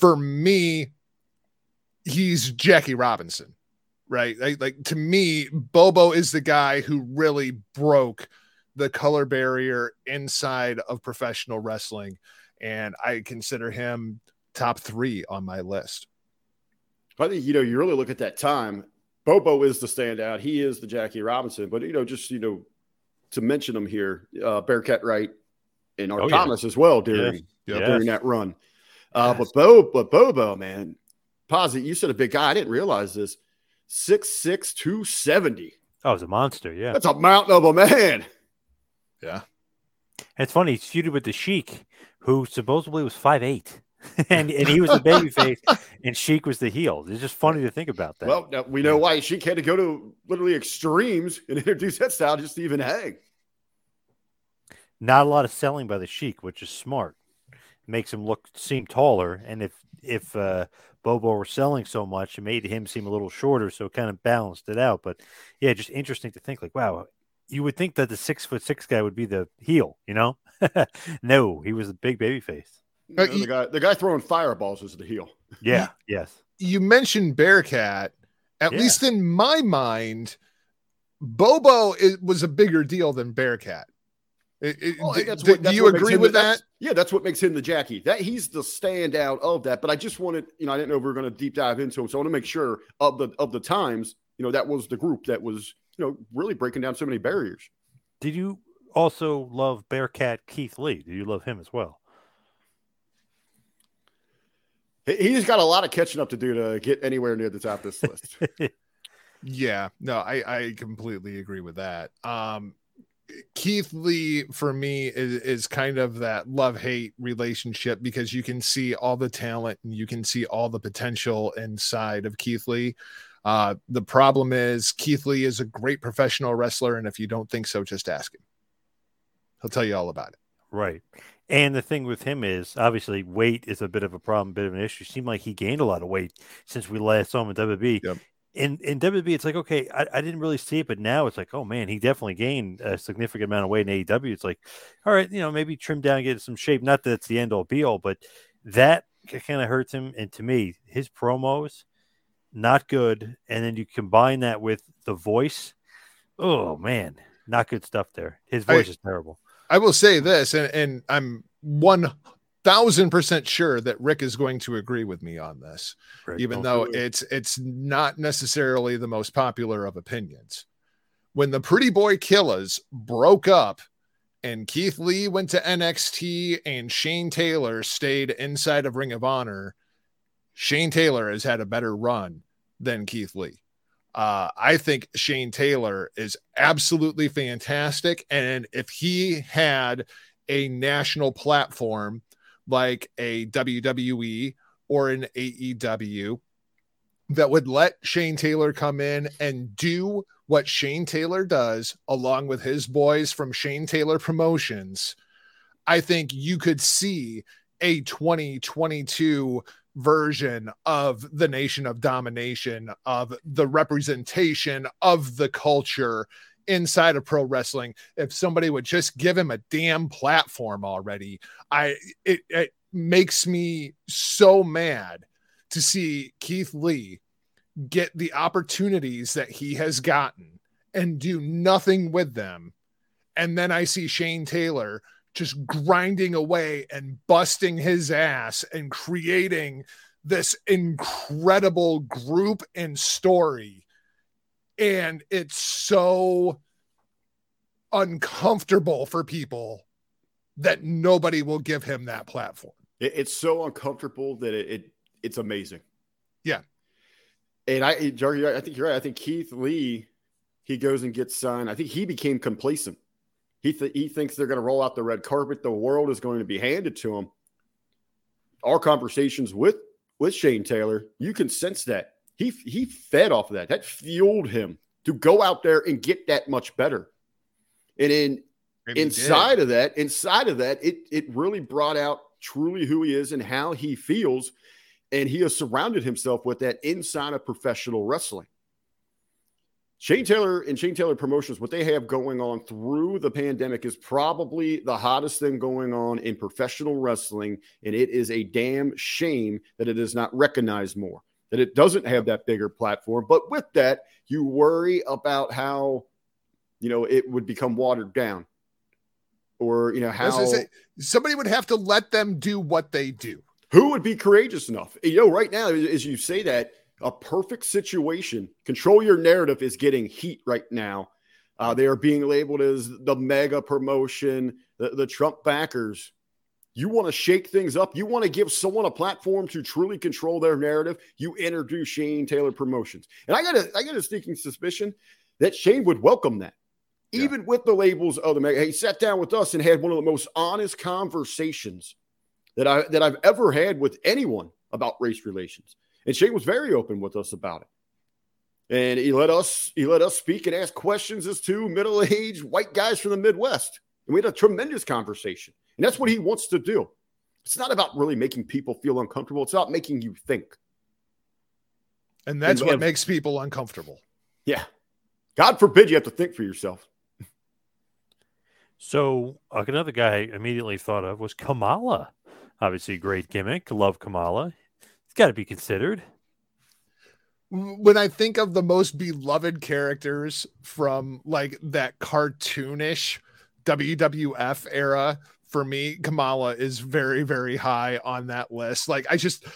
for me, he's Jackie Robinson, right? Like, like to me, Bobo is the guy who really broke the color barrier inside of professional wrestling. And I consider him top three on my list. I think you know you really look at that time. Bobo is the standout. He is the Jackie Robinson. But you know, just you know, to mention him here, uh, Bearcat Wright and Art Oh, yeah. Thomas as well during Yes. during that run. Uh, But Bo, but Bobo, man, Posit, you said a big guy. I didn't realize this. Six six two seventy. Oh, he's a monster. Yeah. That's a mountain of a man. Yeah. And it's funny, he's feuded with the Sheik, who supposedly was five eight, and and he was the babyface, and Sheik was the heel. It's just funny to think about that. Well, now we know why Sheik had to go to literally extremes and introduce that style just to even hang. not a lot of selling by the Sheik, which is smart. Makes him look seem taller, and if if uh, Bobo were selling so much, it made him seem a little shorter, so it kind of balanced it out. But yeah, just interesting to think like, wow, you would think that the six foot six guy would be the heel, you know? no, he was a big baby face. You Uh, know, you- the guy, the guy throwing fireballs is the heel. Yeah, yes. you mentioned Bearcat. At Yeah. least in my mind, Bobo is, was a bigger deal than Bearcat. It- it- Well, d- that's d- what- do you agree with the- that? that's- Yeah, that's what makes him the Jackie. That he's the standout of that. But I just wanted, you know, I didn't know if we were going to deep dive into him, so I want to make sure of the of the times, you know, that was the group that was, you know, really breaking down so many barriers. Did you also love Bearcat Keith Lee? Do you love him as well? He- He's got a lot of catching up to do to get anywhere near the top of this list. Yeah, no, I, I completely agree with that. Um, Keith Lee for me is, is kind of that love hate relationship because you can see all the talent and you can see all the potential inside of Keith Lee. Uh, the problem is Keith Lee is a great professional wrestler, and if you don't think so, just ask him. He'll tell you all about it. Right. And the thing with him is obviously weight is a bit of a problem, a bit of an issue. Seemed like he gained a lot of weight since we last saw him in WWE. Yep. In in WWE, it's like okay, I, I didn't really see it, but now it's like, oh man, he definitely gained a significant amount of weight in AEW. It's like, all right, you know, maybe trim down, get some shape. Not that it's the end all be all, but that kind of hurts him. And to me, his promos not good. And then you combine that with the voice. Oh man, not good stuff there. His I- voice is terrible. I will say this, and, and I'm one thousand percent sure that Rick is going to agree with me on this. Rick, even though it. it's it's not necessarily the most popular of opinions. When the Pretty Boy Killers broke up and Keith Lee went to NXT and Shane Taylor stayed inside of Ring of Honor, Shane Taylor has had a better run than Keith Lee. Uh, I think Shane Taylor is absolutely fantastic. And if he had a national platform like a WWE or an AEW that would let Shane Taylor come in and do what Shane Taylor does along with his boys from Shane Taylor Promotions, I think you could see a 2022 version of the Nation of Domination, of the representation of the culture inside of pro wrestling. If somebody would just give him a damn platform already, I it, it makes me so mad to see Keith Lee get the opportunities that he has gotten and do nothing with them. And then I see Shane Taylor just grinding away and busting his ass and creating this incredible group and story. And it's so uncomfortable for people that nobody will give him that platform. It's so uncomfortable that it, it it's amazing. Yeah. And I, Jerry, I think you're right. I think Keith Lee, he goes and gets signed. I think he became complacent. He th- he thinks they're going to roll out the red carpet. The world is going to be handed to him. Our conversations with with Shane Taylor, you can sense that he he fed off of that. That fueled him to go out there and get that much better. And in Maybe inside of that, inside of that, it it really brought out truly who he is and how he feels. And he has surrounded himself with that inside of professional wrestling. Shane Taylor and Shane Taylor Promotions, what they have going on through the pandemic is probably the hottest thing going on in professional wrestling. And it is a damn shame that it is not recognized more, that it doesn't have that bigger platform. But with that, you worry about how, you know, it would become watered down or, you know, how say, somebody would have to let them do what they do. who would be courageous enough? You know, right now, as you say that, a perfect situation, control your narrative is getting heat right now. Uh, they are being labeled as the mega promotion, the, the Trump backers. You want to shake things up. You want to give someone a platform to truly control their narrative. You introduce Shane Taylor Promotions, and I got a I got a sneaking suspicion that Shane would welcome that, Yeah. even with the labels of the mega. He sat down with us and had one of the most honest conversations that I that I've ever had with anyone about race relations. And Shane was very open with us about it. And he let us he let us speak and ask questions as two middle-aged white guys from the Midwest. And we had a tremendous conversation. And that's what he wants to do. It's not about really making people feel uncomfortable. It's about making you think. And that's And what have- makes people uncomfortable. Yeah. God forbid you have to think for yourself. So uh, another guy I immediately thought of was Kamala. Obviously, a great gimmick. Love Kamala. Got to be considered. when I think of the most beloved characters from like that cartoonish WWF era, for me, Kamala is very, very high on that list. Like, I just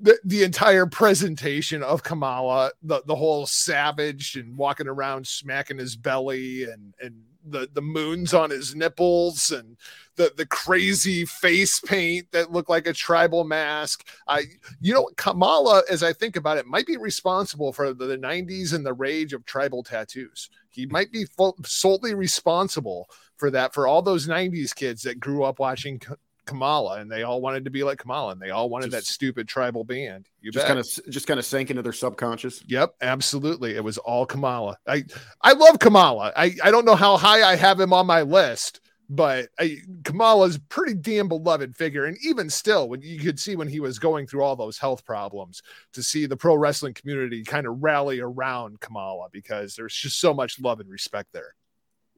the, the entire presentation of Kamala, the, the whole savage and walking around smacking his belly and and the the moons on his nipples and the the crazy face paint that looked like a tribal mask. I you know Kamala, as I think about it, might be responsible for the, the 90s and the rage of tribal tattoos. He might be solely responsible for that for all those 90s kids that grew up watching Kamala and they all wanted to be like Kamala and they all wanted that stupid tribal band. You Just kind of just kind of sank into their subconscious. Yep, absolutely. It was all Kamala. I I love Kamala. I I don't know how high I have him on my list, but I, Kamala's pretty damn beloved figure. And even still, when you could see when he was going through all those health problems, to see the pro wrestling community kind of rally around Kamala because there's just so much love and respect there.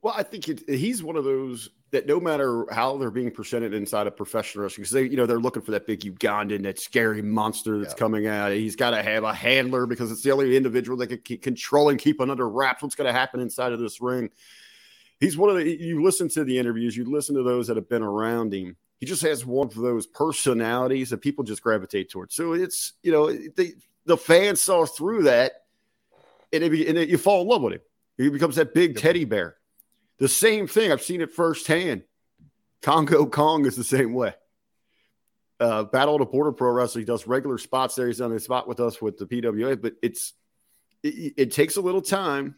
Well, I think it, he's one of those that no matter how they're being presented inside of professional wrestling, because they, you know, they're looking for that big Ugandan, that scary monster that's Yeah. coming out. He's got to have a handler because it's the only individual that can keep control and keep under wraps. What's going to happen inside of this ring? He's one of the. You listen to the interviews, you listen to those that have been around him. He just has one of those personalities that people just gravitate towards. So it's you know they, the fans saw through that, and, it, and it, you fall in love with him. He becomes that big teddy bear. The same thing. I've seen it firsthand. Congo Kong is the same way. Uh, Battle of the Border Pro Wrestling does regular spots there. He's on a spot with us with the PWA, but it's it, it takes a little time,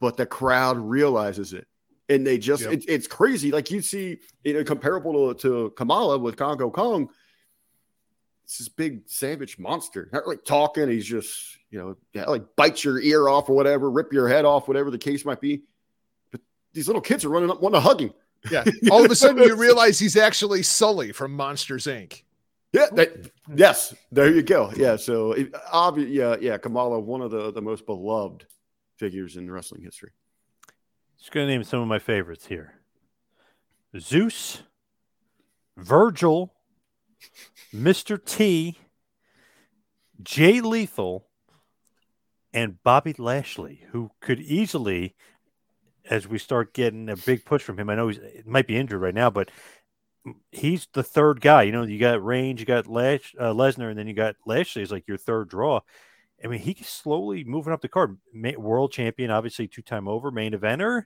but the crowd realizes it, and they just Yep. it, it's crazy. Like you see, you know, comparable to, to Kamala with Congo Kong. It's this big savage monster, not like talking. He's just you know yeah, like bites your ear off or whatever, rip your head off, whatever the case might be. But these little kids are running up, wanting to hug him. Yeah. All of a sudden, you realize he's actually Sully from Monsters Inc. Yeah, that, yes, there you go. Yeah, so it, obvi- yeah, yeah, Kamala, one of the the most beloved figures in wrestling history. Just going to name some of my favorites here Zeus, Virgil, Mr. T, Jay Lethal, and Bobby Lashley, who could easily, as we start getting a big push from him, I know he's it might be injured right now, but he's the third guy. You know, you got Reigns, you got Lash, uh, Lesnar, and then you got Lashley is like your third draw. I mean, he's slowly moving up the card. Ma- world champion, obviously two time over, main eventer.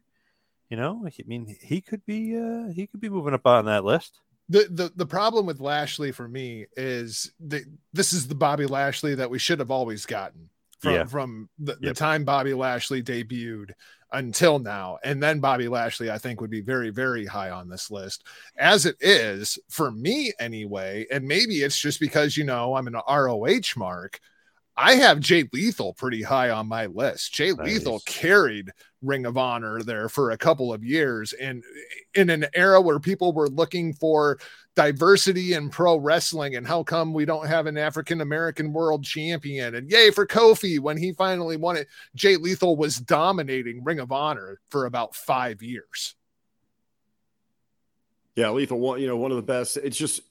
You know, I mean, he could be uh, he could be moving up on that list. The, the the problem with Lashley for me is that this is the Bobby Lashley that we should have always gotten from Yeah. from the, the Yep. time Bobby Lashley debuted until now. And then Bobby Lashley, I think, would be very, very high on this list. As it is, for me anyway, and maybe it's just because you know I'm an ROH mark. I have Jay Lethal pretty high on my list. Jay Lethal carried Ring of Honor there for a couple of years. And in an era where people were looking for diversity in pro wrestling and how come we don't have an African American world champion and yay for Kofi when he finally won it. Jay Lethal was dominating Ring of Honor for about five years. Yeah, Lethal one, you know, one of the best. It's just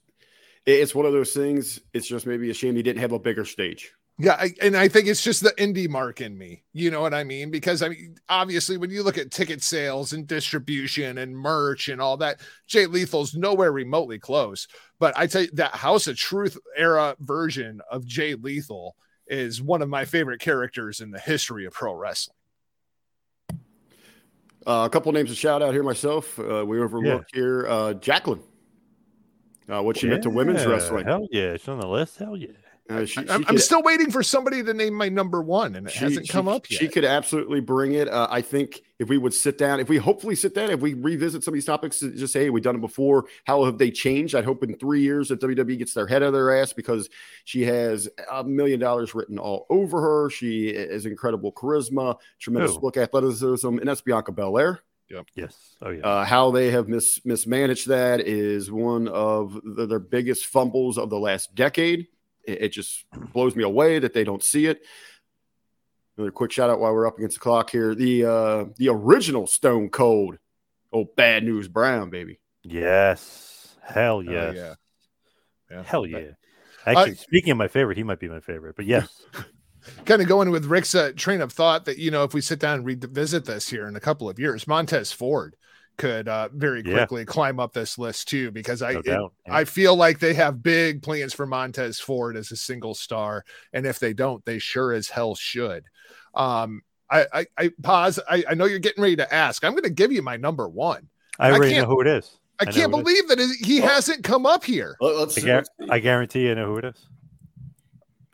it's one of those things. It's just maybe a shame he didn't have a bigger stage. Yeah, I, and I think it's just the indie mark in me. You know what I mean? Because I mean, obviously, when you look at ticket sales and distribution and merch and all that, Jay Lethal's nowhere remotely close. But I tell you, that House of Truth era version of Jay Lethal is one of my favorite characters in the history of pro wrestling. Uh, a couple names to shout out here myself. Uh, we overlooked here uh, Jacqueline. Uh, what she meant to women's wrestling. Hell yeah, it's on the list. Hell yeah. Uh, she, she I'm, I'm still waiting for somebody to name my number one, and it she- hasn't she- come up yet. She could absolutely bring it. Uh, I think if we would sit down, if we hopefully sit down, if we revisit some of these topics, to just say, hey, we've done it before. How have they changed? I'd hope in three years that WWE gets their head out of their ass because she has a million dollars written all over her. She has incredible charisma, tremendous Who? look athleticism, and that's Bianca Belair. Yep. Yes. Oh yeah. Uh, how they have mis- mismanaged that is one of the, their biggest fumbles of the last decade. It, it just blows me away that they don't see it. Another quick shout out while we're up against the clock here. The uh, the original Stone Cold, oh Bad News Brown, baby. yes. Hell yes. yeah. Yeah. Hell yeah. Actually, speaking of my favorite, he might be my favorite. But yes, kind of going with Rick's uh, train of thought that you know if we sit down and revisit this here in a couple of years, Montez Ford could uh, very Yeah. quickly climb up this list too because I no it- Yeah. I feel like they have big plans for Montez Ford as a single star, and if they don't, they sure as hell should. Um, I I, I pause. I, I know you're getting ready to ask. I'm going to give you my number one. I I know can't- who it is. I, know can't who it is. believe that it- he hasn't come up here. Let's, I, gar- I guarantee I know who it is.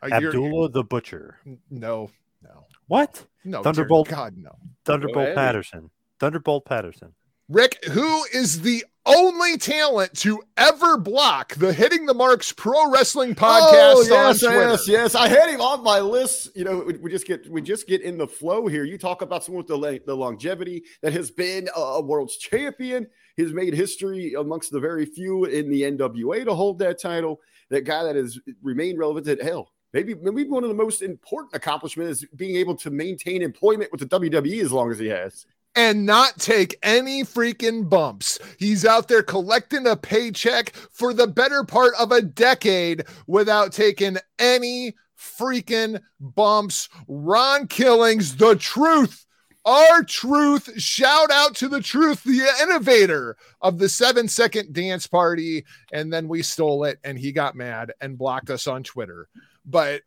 Uh, Abdullah the Butcher. No, no, What? no. Thunderbolt. God, no. Thunderbolt. Patterson. Thunderbolt Patterson. Rick, who is the only talent to ever block the Hitting the Marks Pro Wrestling oh, podcast Oh, yes, yes, yes. I had him on my list. You know, we, we just get we just get in the flow here. You talk about someone with the, the longevity that has been a, a world's champion. Has made history amongst the very few in the NWA to hold that title. That guy that has remained relevant at hell. Maybe maybe one of the most important accomplishments is being able to maintain employment with the WWE as long as he has. And not take any freaking bumps. He's out there collecting a paycheck for the better part of a decade without taking any freaking bumps. Ron Killings, the truth. R Truth. Shout out to the truth, the innovator of the seven second dance party. And then we stole it and he got mad and blocked us on Twitter. But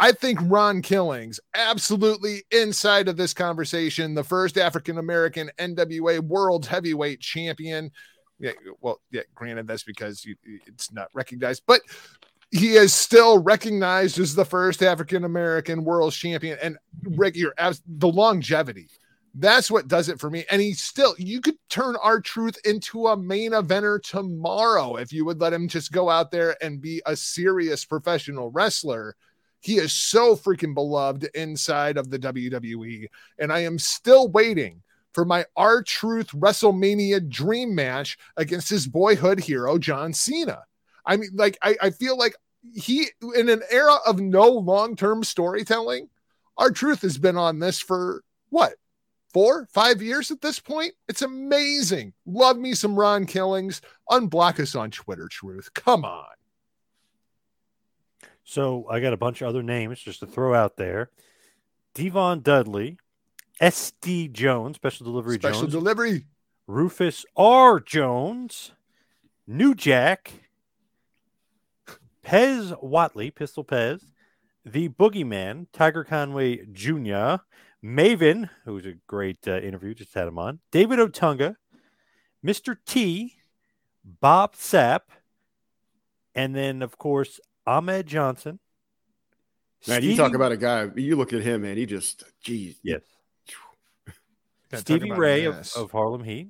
I, think Ron Killings absolutely inside of this conversation, the first African American NWA World Heavyweight Champion. Yeah, well, yeah, granted, that's because you, it's not recognized, but he is still recognized as the first African American World Champion. And Rick, abs- the longevity. That's what does it for me. And he still, you could turn R Truth into a main eventer tomorrow if you would let him just go out there and be a serious professional wrestler. He is so freaking beloved inside of the WWE. And I am still waiting for my R Truth WrestleMania dream match against his boyhood hero, John Cena. I mean, like, I, I feel like he, in an era of no long term storytelling, R Truth has been on this for what? Four, five years at this point. It's amazing. Love me some Ron Killings. Unblock us on Twitter, Truth. Come on. So I got a bunch of other names just to throw out there. Devon Dudley, SD Jones, Special Delivery Special Jones, delivery. Rufus R. Jones, New Jack, Pez Whatley, Pistol Pez, the Boogeyman, Tiger Conway Jr., Maven, who was a great uh, interview, just had him on, David Otunga, Mr. T, Bob Sapp, and then, of course, Ahmed Johnson. Man, you talk about a guy, you look at him, man, he just, geez. Yes. Stevie Ray of, of Harlem Heat.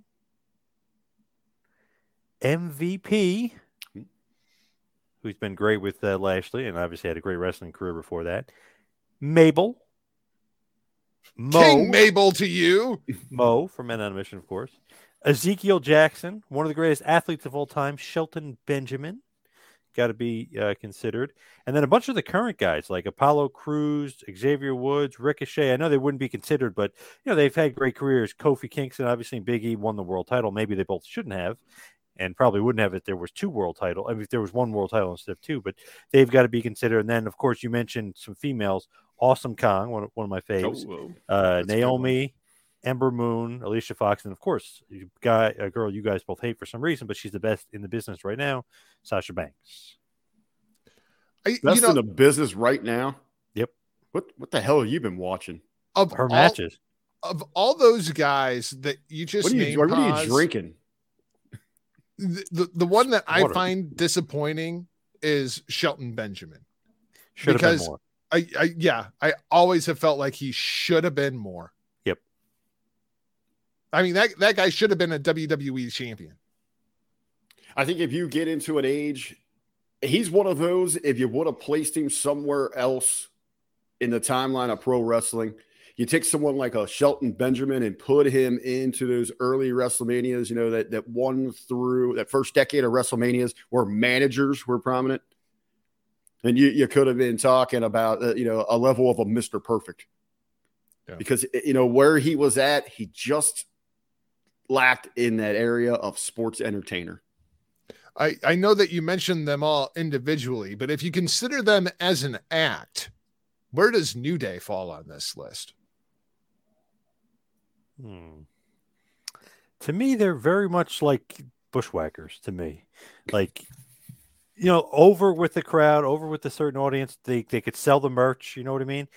MVP, who's been great with uh, Lashley and obviously had a great wrestling career before that. Mabel. Mo. King Mabel to you. Mo from Men on a Mission, of course. Ezekiel Jackson, one of the greatest athletes of all time. Shelton Benjamin, got to be uh, considered. And then a bunch of the current guys like Apollo Crews, Xavier Woods, Ricochet. I know they wouldn't be considered, but you know they've had great careers. Kofi Kingston, obviously, Big E won the world title. Maybe they both shouldn't have, and probably wouldn't have if there was two world title. I mean, if there was one world title instead of two, but they've got to be considered. And then, of course, you mentioned some females. Awesome Kong, one, of- one of my faves. Oh, uh, Naomi, Ember Moon, Alicia Fox, and of course, you guy, a girl you guys both hate for some reason, but she's the best in the business right now, Sasha Banks. I, Best you know, in the business right now. Yep. What what the hell have you been watching? of Her all, matches. of all those guys that you just What are you named, what are you Paz, drinking? The, the the one that I find disappointing is Shelton Benjamin. Should have been because- more. I, I yeah, I always have felt like he should have been more. I mean that that guy should have been a WWE champion. I think if you get into an age, he's one of those. If you would have placed him somewhere else in the timeline of pro wrestling, you take someone like a Shelton Benjamin and put him into those early WrestleManias. You know that that one through that first decade of WrestleManias where managers were prominent, and you you could have been talking about uh, you know a level of a Mister Perfect, Yeah. because you know where he was at, he just lacked in that area of sports entertainer. I, I know that you mentioned them all individually, but if you consider them as an act, where does New Day fall on this list? Hmm. To me, they're very much like bushwhackers. To me, like you know, over with the crowd, over with a certain audience. They they could sell the merch. You know what I mean?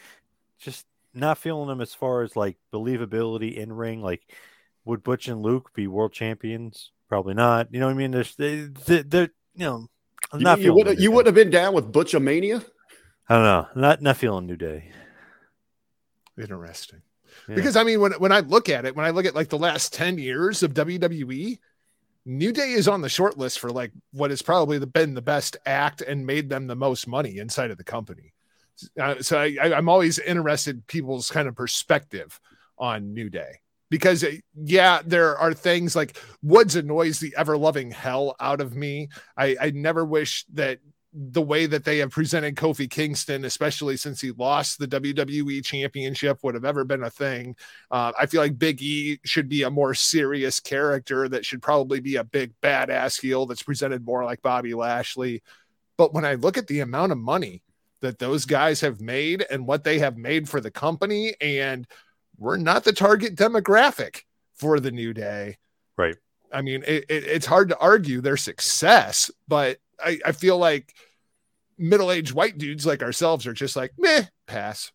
Just not feeling them as far as like believability in ring. Like, would Butch and Luke be world champions? Probably not. You know what I mean? There's they, they, they're you know. I'm You, not you feeling would New you Day. would have been down with Butchamania? I don't know. Not not feeling New Day. Interesting. Yeah. Because I mean, when when I look at it, when I look at like the last 10 years of WWE, New Day is on the short list for like what has probably the- been the best act and made them the most money inside of the company. Uh, so I, I, I'm always interested in people's kind of perspective on New Day because uh, yeah, there are things like Woods annoys the ever loving hell out of me. I, I never wish that the way that they have presented Kofi Kingston, especially since he lost the WWE championship, would have ever been a thing. Uh, I feel like Big E should be a more serious character that should probably be a big badass heel that's presented more like Bobby Lashley. But when I look at the amount of money that those guys have made and what they have made for the company, and we're not the target demographic for the New Day. Right. I mean, it, it, it's hard to argue their success, but I, I feel like middle-aged white dudes like ourselves are just like, meh, pass.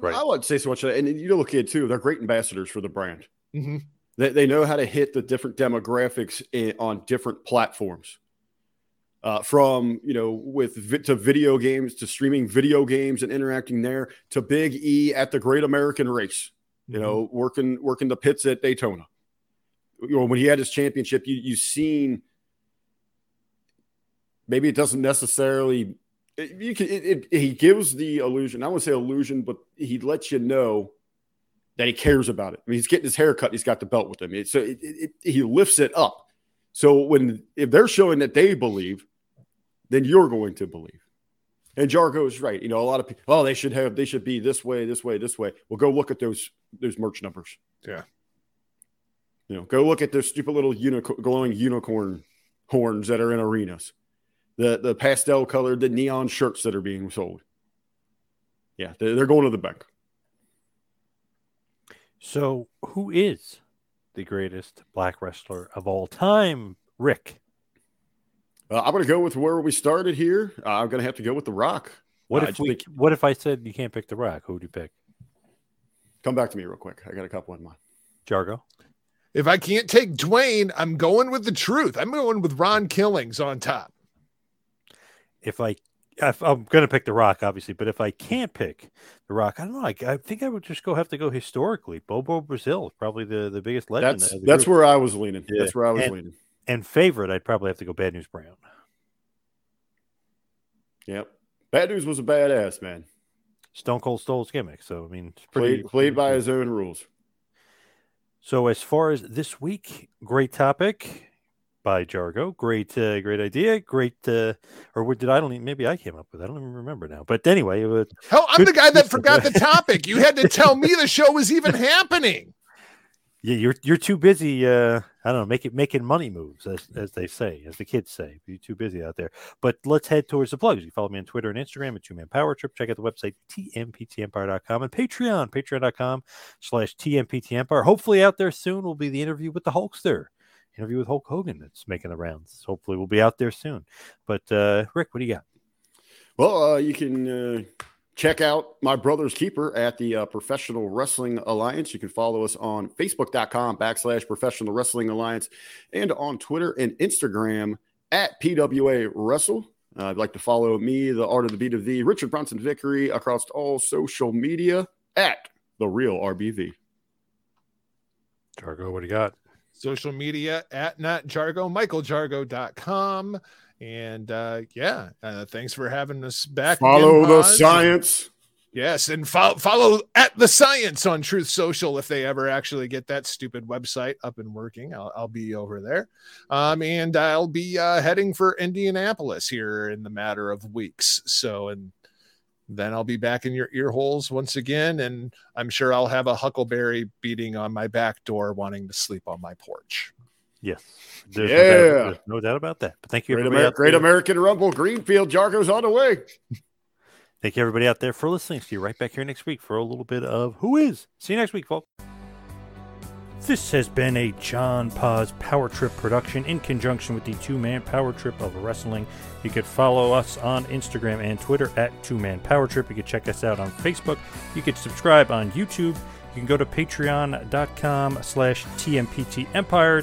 Right. I wouldn't say so much. And you know, look at too; they're great ambassadors for the brand. hmm They, they know how to hit the different demographics in, on different platforms. Uh, from you know with vi- to video games to streaming video games and interacting there to Big E at the Great American Race. You know, working working the pits at Daytona. You know, when he had his championship, you you seen. Maybe it doesn't necessarily. it- you can. It, it, he gives the illusion. I wouldn't say illusion, but he lets you know that he cares about it. I mean, he's getting his hair cut. He's got the belt with him. So it, it, it, he lifts it up. So when if they're showing that they believe, then you're going to believe. And Jargo is right. You know, a lot of people, oh, they should have, they should be this way, this way, this way. Well, go look at those those merch numbers. Yeah. You know, go look at those stupid little unicorn, glowing unicorn horns that are in arenas, the the pastel colored, the neon shirts that are being sold. Yeah, they're, they're going to the bank. So, who is the greatest black wrestler of all time, Rick? Uh, I'm going to go with where we started here. Uh, I'm going to have to go with The Rock. What I if we? think- What if I said you can't pick The Rock? Who would you pick? Come back to me real quick. I got a couple in mind. Jargo. If I can't take Dwayne, I'm going with the truth. I'm going with Ron Killings on top. If I, if I'm going to pick The Rock, obviously, but if I can't pick The Rock, I don't know. I, I think I would just go have to go historically. Bobo Brazil is probably the the biggest legend. That's the that's group. where I was leaning. Yeah. That's where I was And- leaning. And favorite. I'd probably have to go Bad News Brown. Yep. Bad News was a badass man. Stone Cold stole his gimmick, so I mean, it's pretty Played played by his own rules. So as far as this week, great topic by Jargo. Great, uh, great idea. Great, uh, or what did I don't even, maybe I came up with. it. I don't even remember now. But anyway, it was, Hell, I'm Good- the guy that forgot the topic. You had to tell me the show was even happening. Yeah, you're you're too busy. Uh, I don't know, making making money moves, as as they say, as the kids say. You're too busy out there. But let's head towards the plugs. You follow me on Twitter and Instagram at Two Man Power Trip. Check out the website tmptempire.com and Patreon, patreon.com slash tmptempire. Hopefully, out there soon will be the interview with the Hulkster. Interview with Hulk Hogan that's making the rounds. Hopefully, we'll be out there soon. But uh, Rick, what do you got? Well, uh, you can uh, check out my brother's keeper at the uh, Professional Wrestling Alliance. You can follow us on Facebook.com backslash Professional Wrestling Alliance and on Twitter and Instagram at PWA Wrestle. Uh, I'd like to follow me, the Art of the Beat of the Richard Bronson Vickery across all social media at the Real RBV. Jargo, what do you got? Social media at not Jargo, michael michaeljargo.com. And uh, yeah, uh, thanks for having us back. Follow the science. Yes, and fo- follow at the science on Truth Social if they ever actually get that stupid website up and working. I'll, I'll be over there, um, and I'll be uh, heading for Indianapolis here in the matter of weeks. So, and then I'll be back in your ear holes once again, and I'm sure I'll have a huckleberry beating on my back door, wanting to sleep on my porch. Yes. There's Yeah. No doubt, no doubt about that. But thank you, Great, everybody Amer- Great. American Rumble, Greenfield, Jargo's on the way. Thank you, everybody out there, for listening. See you right back here next week for a little bit of Who Is. See you next week, folks. This has been a John Paz Power Trip production in conjunction with the Two Man Power Trip of Wrestling. You could follow us on Instagram and Twitter at Two Man Power Trip. You could check us out on Facebook. You could subscribe on YouTube. You can go to patreon.com slash TMPT Empire